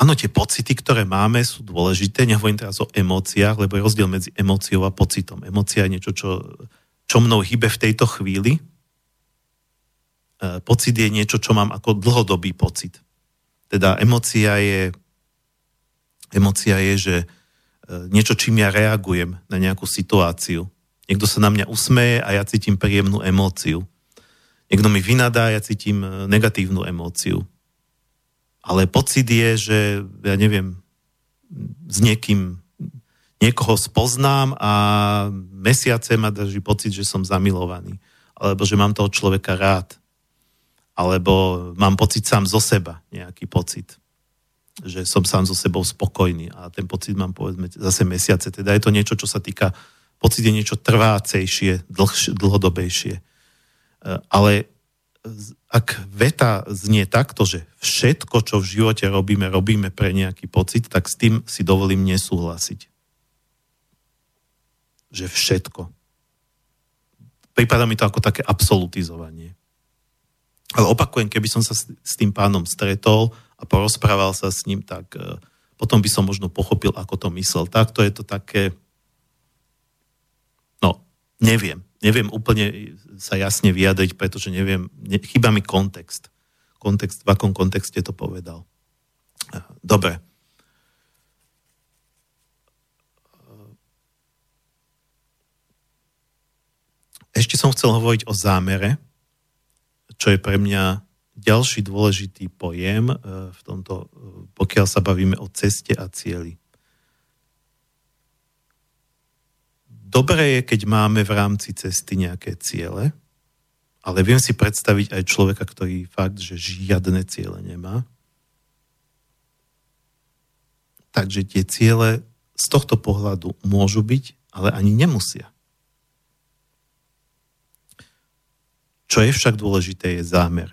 áno, tie pocity, ktoré máme, sú dôležité. Nehovorím teraz o emóciách, lebo je rozdiel medzi emóciou a pocitom. Emócia je niečo, čo, čo mnou hýbe v tejto chvíli. Uh, pocit je niečo, čo mám ako dlhodobý pocit. Teda emócia je, emócia je, že niečo, čím ja reagujem na nejakú situáciu. Niekto sa na mňa usmeje a ja cítim príjemnú emóciu. Niekto mi vynadá ja cítim e, negatívnu emóciu. Ale pocit je, že ja neviem, s niekým, niekoho spoznám a mesiace ma drží pocit, že som zamilovaný. Alebo že mám toho človeka rád. Alebo mám pocit sám zo seba, nejaký pocit že som sám so sebou spokojný a ten pocit mám povedzme zase mesiace. Teda je to niečo, čo sa týka, pocit je niečo trvácejšie, dlhš, dlhodobejšie. E, ale ak veta znie takto, že všetko, čo v živote robíme, robíme pre nejaký pocit, tak s tým si dovolím nesúhlasiť. Že všetko. Prípada mi to ako také absolutizovanie. Ale opakujem, keby som sa s tým pánom stretol a porozprával sa s ním, tak e, potom by som možno pochopil, ako to myslel. Takto je to také, no, neviem. Neviem úplne sa jasne vyjadriť, pretože neviem, ne, chýba mi kontext. Kontext, v akom kontexte to povedal. E, dobre. Ešte som chcel hovoriť o zámere, čo je pre mňa ďalší dôležitý pojem e, v tomto, e, pokiaľ sa bavíme o ceste a cieli. Dobré je, keď máme v rámci cesty nejaké ciele, ale viem si predstaviť aj človeka, ktorý fakt, že žiadne ciele nemá. Takže tie ciele z tohto pohľadu môžu byť, ale ani nemusia. Čo je však dôležité, je zámer.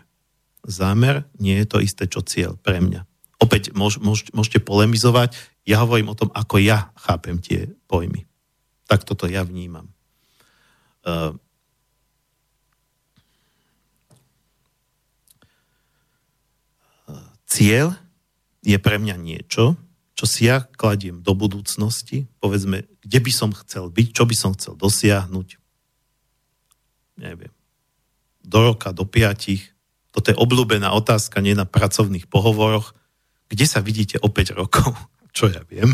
Zámer nie je to isté, čo cieľ pre mňa. Opäť môž, môž, môžete polemizovať, ja hovorím o tom, ako ja chápem tie pojmy. Tak toto ja vnímam. Uh, cieľ je pre mňa niečo, čo si ja kladiem do budúcnosti, povedzme, kde by som chcel byť, čo by som chcel dosiahnuť. Neviem do roka, do piatich. Toto je obľúbená otázka, nie na pracovných pohovoroch. Kde sa vidíte o 5 rokov? Čo ja viem?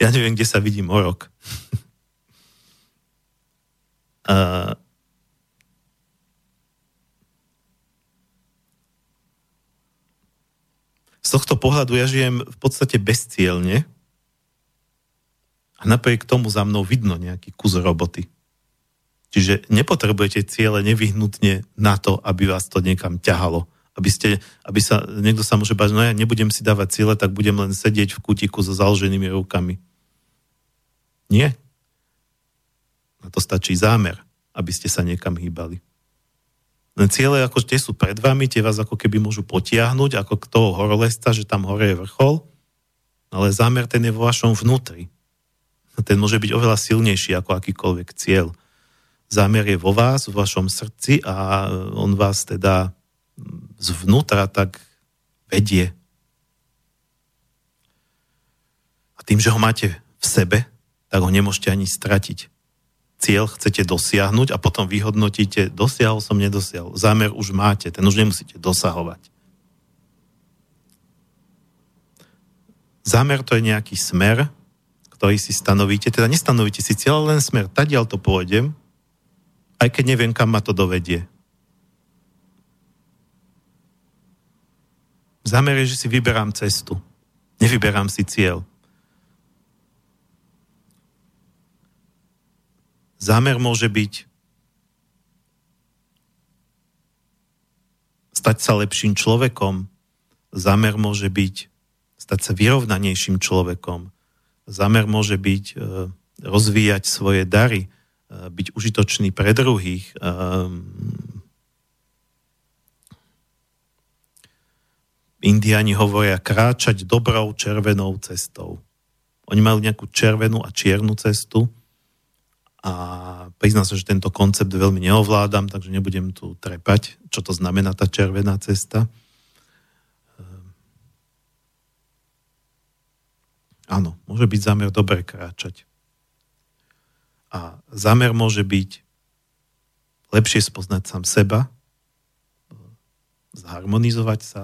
Ja neviem, kde sa vidím o rok. A z tohto pohľadu ja žijem v podstate bezcielne a napriek tomu za mnou vidno nejaký kus roboty. Čiže nepotrebujete ciele nevyhnutne na to, aby vás to niekam ťahalo. Aby, ste, aby sa, niekto sa môže bať, no ja nebudem si dávať ciele, tak budem len sedieť v kutiku so založenými rukami. Nie. Na to stačí zámer, aby ste sa niekam hýbali. Len ciele ako tie sú pred vami, tie vás ako keby môžu potiahnuť, ako k toho horolesta, že tam hore je vrchol, ale zámer ten je vo vašom vnútri. Ten môže byť oveľa silnejší ako akýkoľvek cieľ zámer je vo vás, v vašom srdci a on vás teda zvnútra, tak vedie. A tým, že ho máte v sebe, tak ho nemôžete ani stratiť. Cieľ chcete dosiahnuť a potom vyhodnotíte, dosiahol som, nedosiahol. Zámer už máte, ten už nemusíte dosahovať. Zámer to je nejaký smer, ktorý si stanovíte, teda nestanovíte si cieľ, len smer, tadiaľ to pôjdem, aj keď neviem, kam ma to dovedie. Zámer je, že si vyberám cestu. Nevyberám si cieľ. Zámer môže byť stať sa lepším človekom. Zámer môže byť stať sa vyrovnanejším človekom. Zámer môže byť e, rozvíjať svoje dary, byť užitočný pre druhých. E, Indiani hovoria kráčať dobrou červenou cestou. Oni majú nejakú červenú a čiernu cestu a priznám sa, že tento koncept veľmi neovládam, takže nebudem tu trepať, čo to znamená tá červená cesta. Áno, môže byť zámer dobre kráčať. A zámer môže byť lepšie spoznať sám seba, zharmonizovať sa,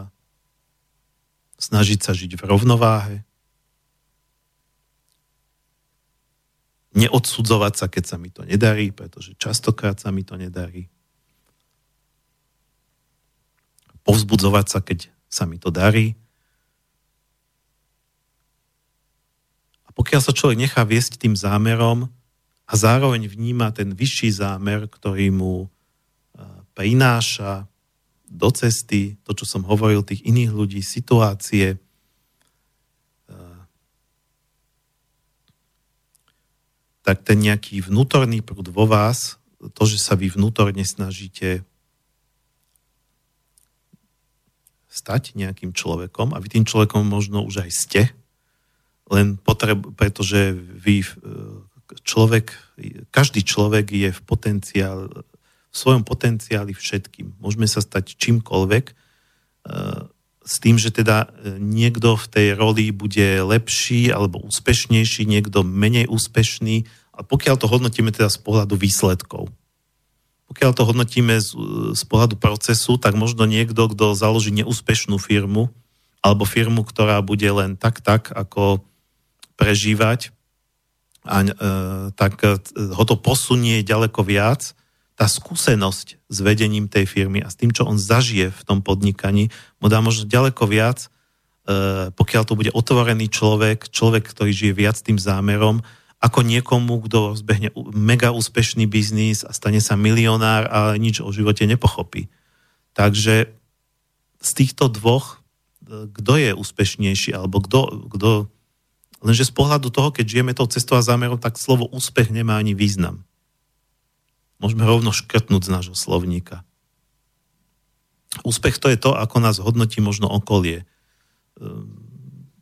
snažiť sa žiť v rovnováhe, neodsudzovať sa, keď sa mi to nedarí, pretože častokrát sa mi to nedarí. Povzbudzovať sa, keď sa mi to darí, pokiaľ sa človek nechá viesť tým zámerom a zároveň vníma ten vyšší zámer, ktorý mu e, prináša do cesty, to, čo som hovoril, tých iných ľudí, situácie, e, tak ten nejaký vnútorný prúd vo vás, to, že sa vy vnútorne snažíte stať nejakým človekom a vy tým človekom možno už aj ste, len potreb, pretože vy, e, človek, každý človek je v potenciál, v svojom potenciáli všetkým. Môžeme sa stať čímkoľvek, e, s tým, že teda e, niekto v tej roli bude lepší alebo úspešnejší, niekto menej úspešný, a pokiaľ to hodnotíme teda z pohľadu výsledkov. Pokiaľ to hodnotíme z, z pohľadu procesu, tak možno niekto, kto založí neúspešnú firmu, alebo firmu, ktorá bude len tak, tak, ako prežívať, a, e, tak e, ho to posunie ďaleko viac. Tá skúsenosť s vedením tej firmy a s tým, čo on zažije v tom podnikaní, mu dá možno ďaleko viac, e, pokiaľ to bude otvorený človek, človek, ktorý žije viac tým zámerom, ako niekomu, kto zbehne mega úspešný biznis a stane sa milionár a nič o živote nepochopí. Takže z týchto dvoch, e, kto je úspešnejší, alebo kto, kto Lenže z pohľadu toho, keď žijeme tou cestou a zámerom, tak slovo úspech nemá ani význam. Môžeme rovno škrtnúť z nášho slovníka. Úspech to je to, ako nás hodnotí možno okolie. Ehm,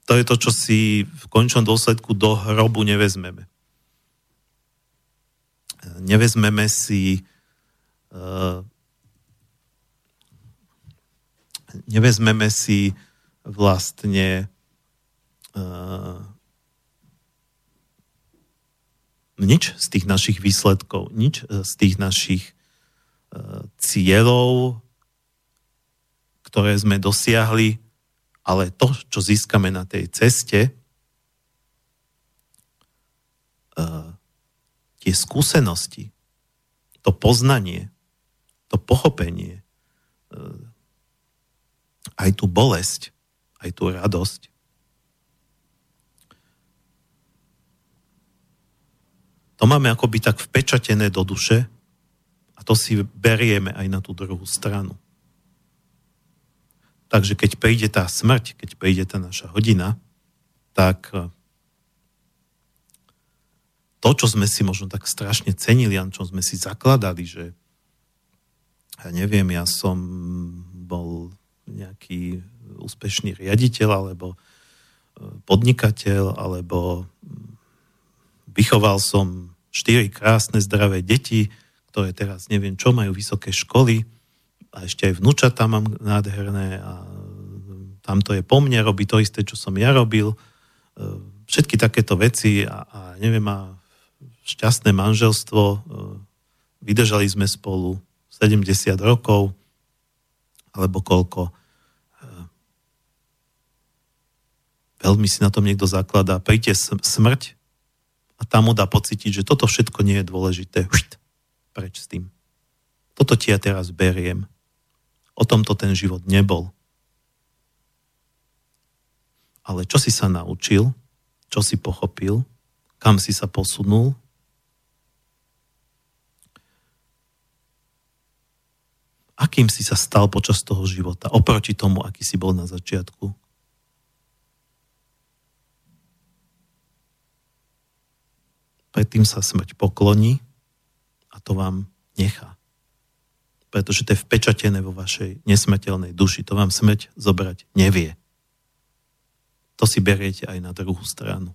to je to, čo si v končnom dôsledku do hrobu nevezmeme. Nevezmeme si ehm, nevezmeme si vlastne ehm, nič z tých našich výsledkov, nič e, z tých našich e, cieľov, ktoré sme dosiahli, ale to, čo získame na tej ceste, e, tie skúsenosti, to poznanie, to pochopenie, aj tú bolesť, aj tú radosť, To máme akoby tak vpečatené do duše a to si berieme aj na tú druhú stranu. Takže keď príde tá smrť, keď príde tá naša hodina, tak e, to, čo sme si možno tak strašne cenili, a čo sme si zakladali, že ja neviem, ja som bol nejaký úspešný riaditeľ alebo e, podnikateľ alebo vychoval som štyri krásne, zdravé deti, ktoré teraz neviem čo, majú vysoké školy a ešte aj vnúčatá mám nádherné a tam to je po mne, robí to isté, čo som ja robil. Všetky takéto veci a, a neviem, a šťastné manželstvo, vydržali sme spolu 70 rokov, alebo koľko. Veľmi si na tom niekto zakladá. Príďte smrť tam mu dá pocítiť, že toto všetko nie je dôležité. Preč s tým. Toto ti ja teraz beriem. O tomto ten život nebol ale čo si sa naučil, čo si pochopil, kam si sa posunul, akým si sa stal počas toho života, oproti tomu, aký si bol na začiatku. Predtým sa smrť pokloní a to vám nechá. Pretože to je vpečatené vo vašej nesmrteľnej duši. To vám smrť zobrať nevie to si beriete aj na druhú stranu.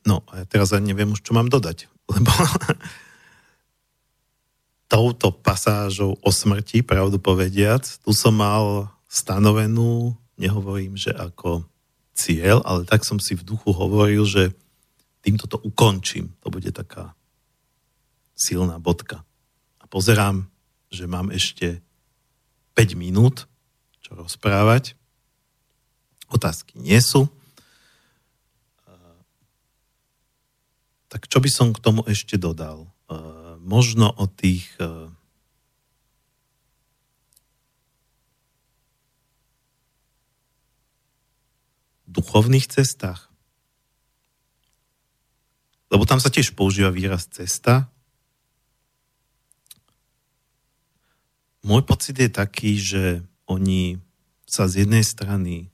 No a ja teraz ani neviem už, čo mám dodať, lebo touto pasážou o smrti, pravdu povediac, tu som mal stanovenú, nehovorím, že ako cieľ, ale tak som si v duchu hovoril, že týmto to ukončím. To bude taká silná bodka pozerám, že mám ešte 5 minút, čo rozprávať. Otázky nie sú. Tak čo by som k tomu ešte dodal? Možno o tých duchovných cestách. Lebo tam sa tiež používa výraz cesta Môj pocit je taký, že oni sa z jednej strany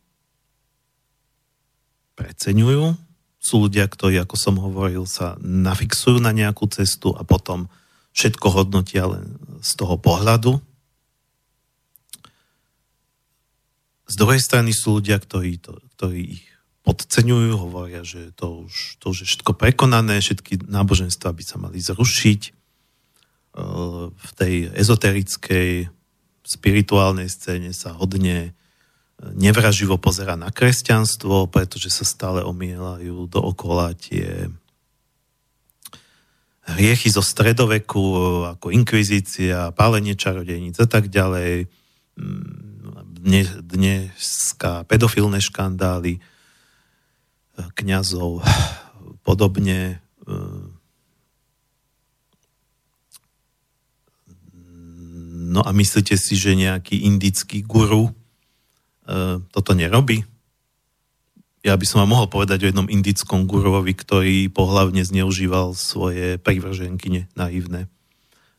preceňujú, sú ľudia, ktorí, ako som hovoril, sa nafixujú na nejakú cestu a potom všetko hodnotia len z toho pohľadu. Z druhej strany sú ľudia, ktorí, to, ktorí ich podceňujú, hovoria, že to už, to už je všetko prekonané, všetky náboženstva by sa mali zrušiť v tej ezoterickej spirituálnej scéne sa hodne nevraživo pozera na kresťanstvo, pretože sa stále omielajú dookola tie hriechy zo stredoveku, ako inkvizícia, pálenie čarodejníc a tak ďalej, Dnes, dneska pedofilné škandály kňazov, podobne No a myslíte si, že nejaký indický guru e, toto nerobí? Ja by som vám mohol povedať o jednom indickom gurovi, ktorý pohlavne zneužíval svoje privrženky naivné.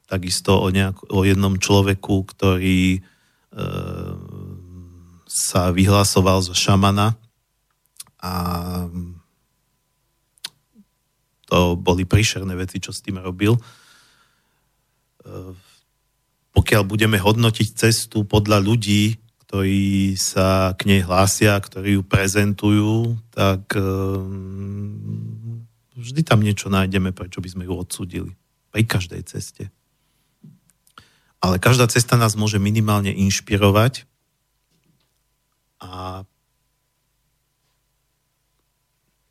Takisto o, nejak, o jednom človeku, ktorý e, sa vyhlasoval za šamana a to boli príšerné veci, čo s tým robil. E, pokiaľ budeme hodnotiť cestu podľa ľudí, ktorí sa k nej hlásia, ktorí ju prezentujú, tak um, vždy tam niečo nájdeme, prečo by sme ju odsudili. Pri každej ceste. Ale každá cesta nás môže minimálne inšpirovať a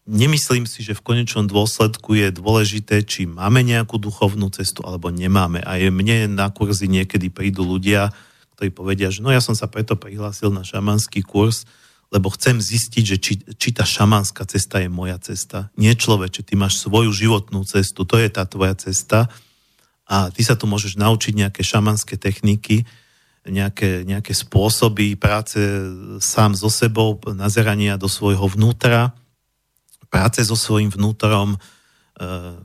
nemyslím si, že v konečnom dôsledku je dôležité, či máme nejakú duchovnú cestu alebo nemáme. A je mne na kurzy niekedy prídu ľudia, ktorí povedia, že no ja som sa preto prihlásil na šamanský kurz, lebo chcem zistiť, že či, či tá šamanská cesta je moja cesta. Nie človeče, ty máš svoju životnú cestu, to je tá tvoja cesta a ty sa tu môžeš naučiť nejaké šamanské techniky, nejaké, nejaké spôsoby práce sám so sebou, nazerania do svojho vnútra, práce so svojím vnútorom, eh,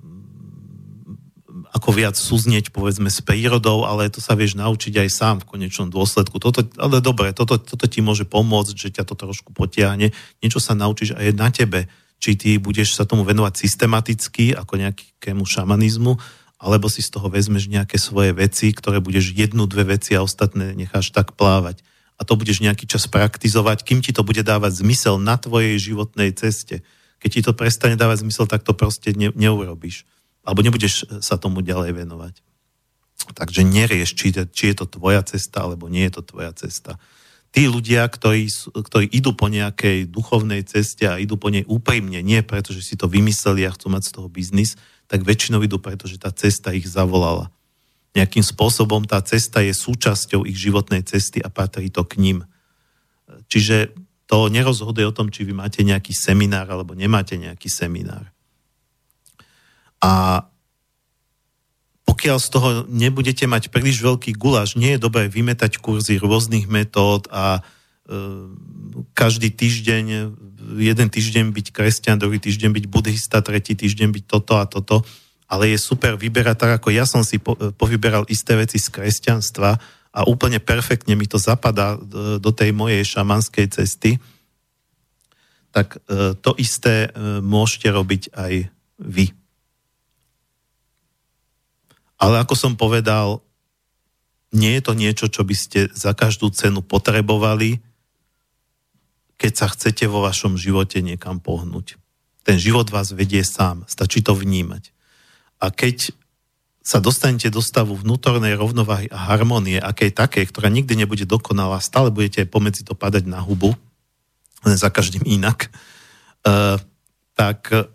ako viac súznieť, povedzme, s prírodou, ale to sa vieš naučiť aj sám v konečnom dôsledku. Toto, ale dobre, toto, toto ti môže pomôcť, že ťa to trošku potiahne. Niečo sa naučíš aj na tebe. Či ty budeš sa tomu venovať systematicky, ako nejakému šamanizmu, alebo si z toho vezmeš nejaké svoje veci, ktoré budeš jednu, dve veci a ostatné necháš tak plávať. A to budeš nejaký čas praktizovať, kým ti to bude dávať zmysel na tvojej životnej ceste Keď ti to prestane dávať zmysel, tak to proste ne, neurobíš. Alebo nebudeš sa tomu ďalej venovať. Takže nerieš, či, či je to tvoja cesta, alebo nie je to tvoja cesta. Tí ľudia, ktorí, ktorí idú po nejakej duchovnej ceste a idú po nej úprimne, nie preto, že si to vymysleli a chcú mať z toho biznis, tak väčšinou idú preto, že tá cesta ich zavolala. Nejakým spôsobom tá cesta je súčasťou ich životnej cesty a patrí to k ním. Čiže to nerozhoduje o tom, či vy máte nejaký seminár alebo nemáte nejaký seminár. A pokiaľ z toho nebudete mať príliš veľký guláš, nie je dobré vymetať kurzy rôznych metód a e, každý týždeň, jeden týždeň byť kresťan, druhý týždeň byť buddhista, tretí týždeň byť toto a toto, ale je super vyberať tak, ako ja som si po, povyberal isté veci z kresťanstva a úplne perfektne mi to zapadá do tej mojej šamanskej cesty, tak e, to isté e, môžete robiť aj vy. Ale ako som povedal, nie je to niečo, čo by ste za každú cenu potrebovali, keď sa chcete vo vašom živote niekam pohnúť. Ten život vás vedie sám, stačí to vnímať. A keď sa dostanete do stavu vnútornej rovnováhy a harmonie, akej také, ktorá nikdy nebude dokonalá, stále budete pomedzi to padať na hubu, len za každým inak, uh, tak uh,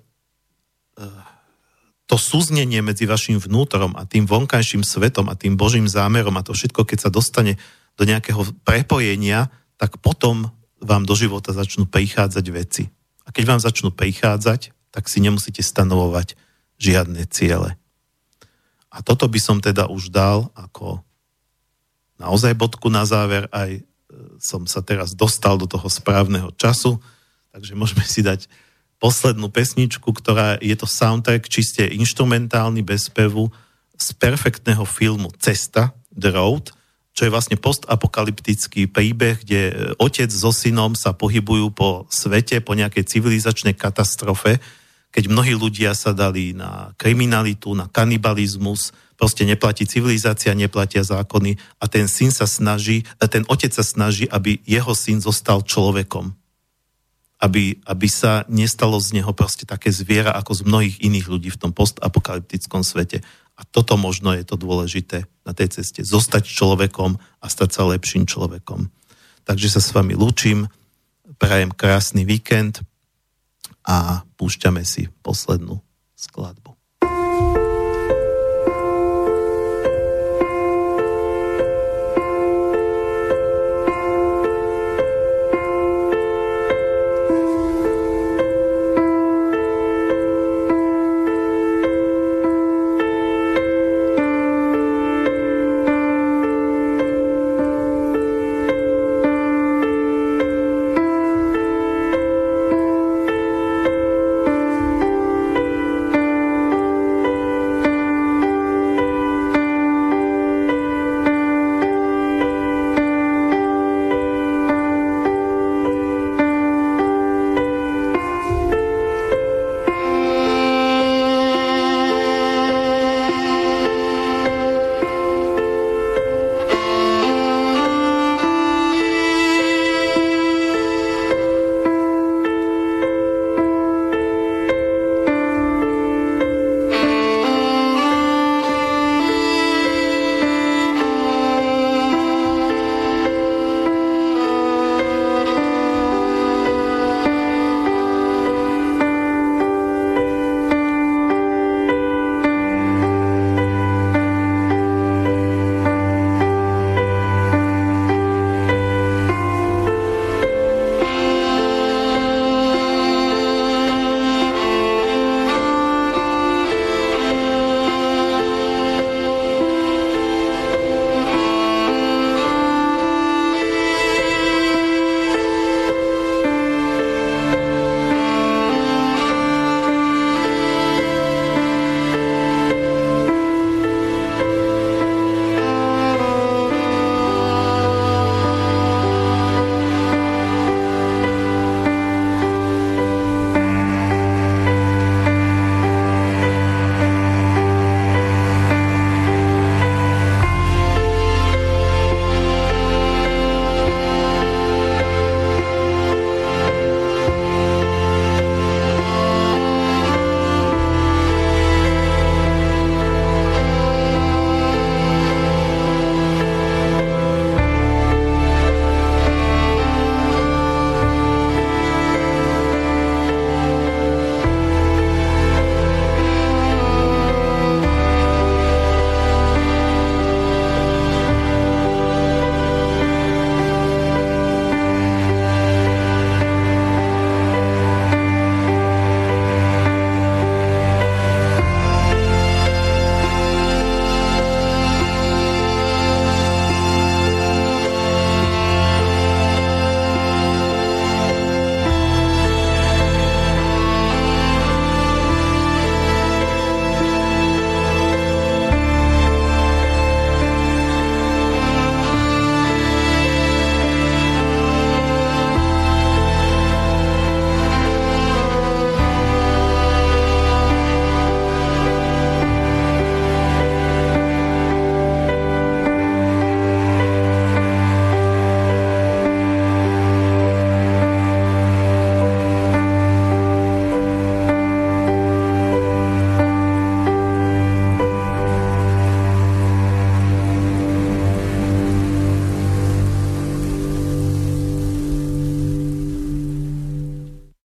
to súznenie medzi vašim vnútorom a tým vonkajším svetom a tým Božím zámerom a to všetko, keď sa dostane do nejakého prepojenia, tak potom vám do života začnú prichádzať veci. A keď vám začnú prichádzať, tak si nemusíte stanovovať žiadne ciele. A toto by som teda už dal ako naozaj bodku na záver, aj e, som sa teraz dostal do toho správneho času, takže môžeme si dať poslednú pesničku, ktorá je to soundtrack čiste instrumentálny bez pevu z perfektného filmu Cesta, The Road, čo je vlastne postapokalyptický príbeh, kde e, otec so synom sa pohybujú po svete, po nejakej civilizačnej katastrofe, keď mnohí ľudia sa dali na kriminalitu, na kanibalizmus, proste neplatí civilizácia, neplatia zákony a ten syn sa snaží, ten otec sa snaží, aby jeho syn zostal človekom. Aby, aby sa nestalo z neho proste také zviera ako z mnohých iných ľudí v tom postapokalyptickom svete. A toto možno je to dôležité na tej ceste. Zostať človekom a stať sa lepším človekom. Takže sa s vami lúčim, prajem krásny víkend, a púšťame si poslednú skladbu.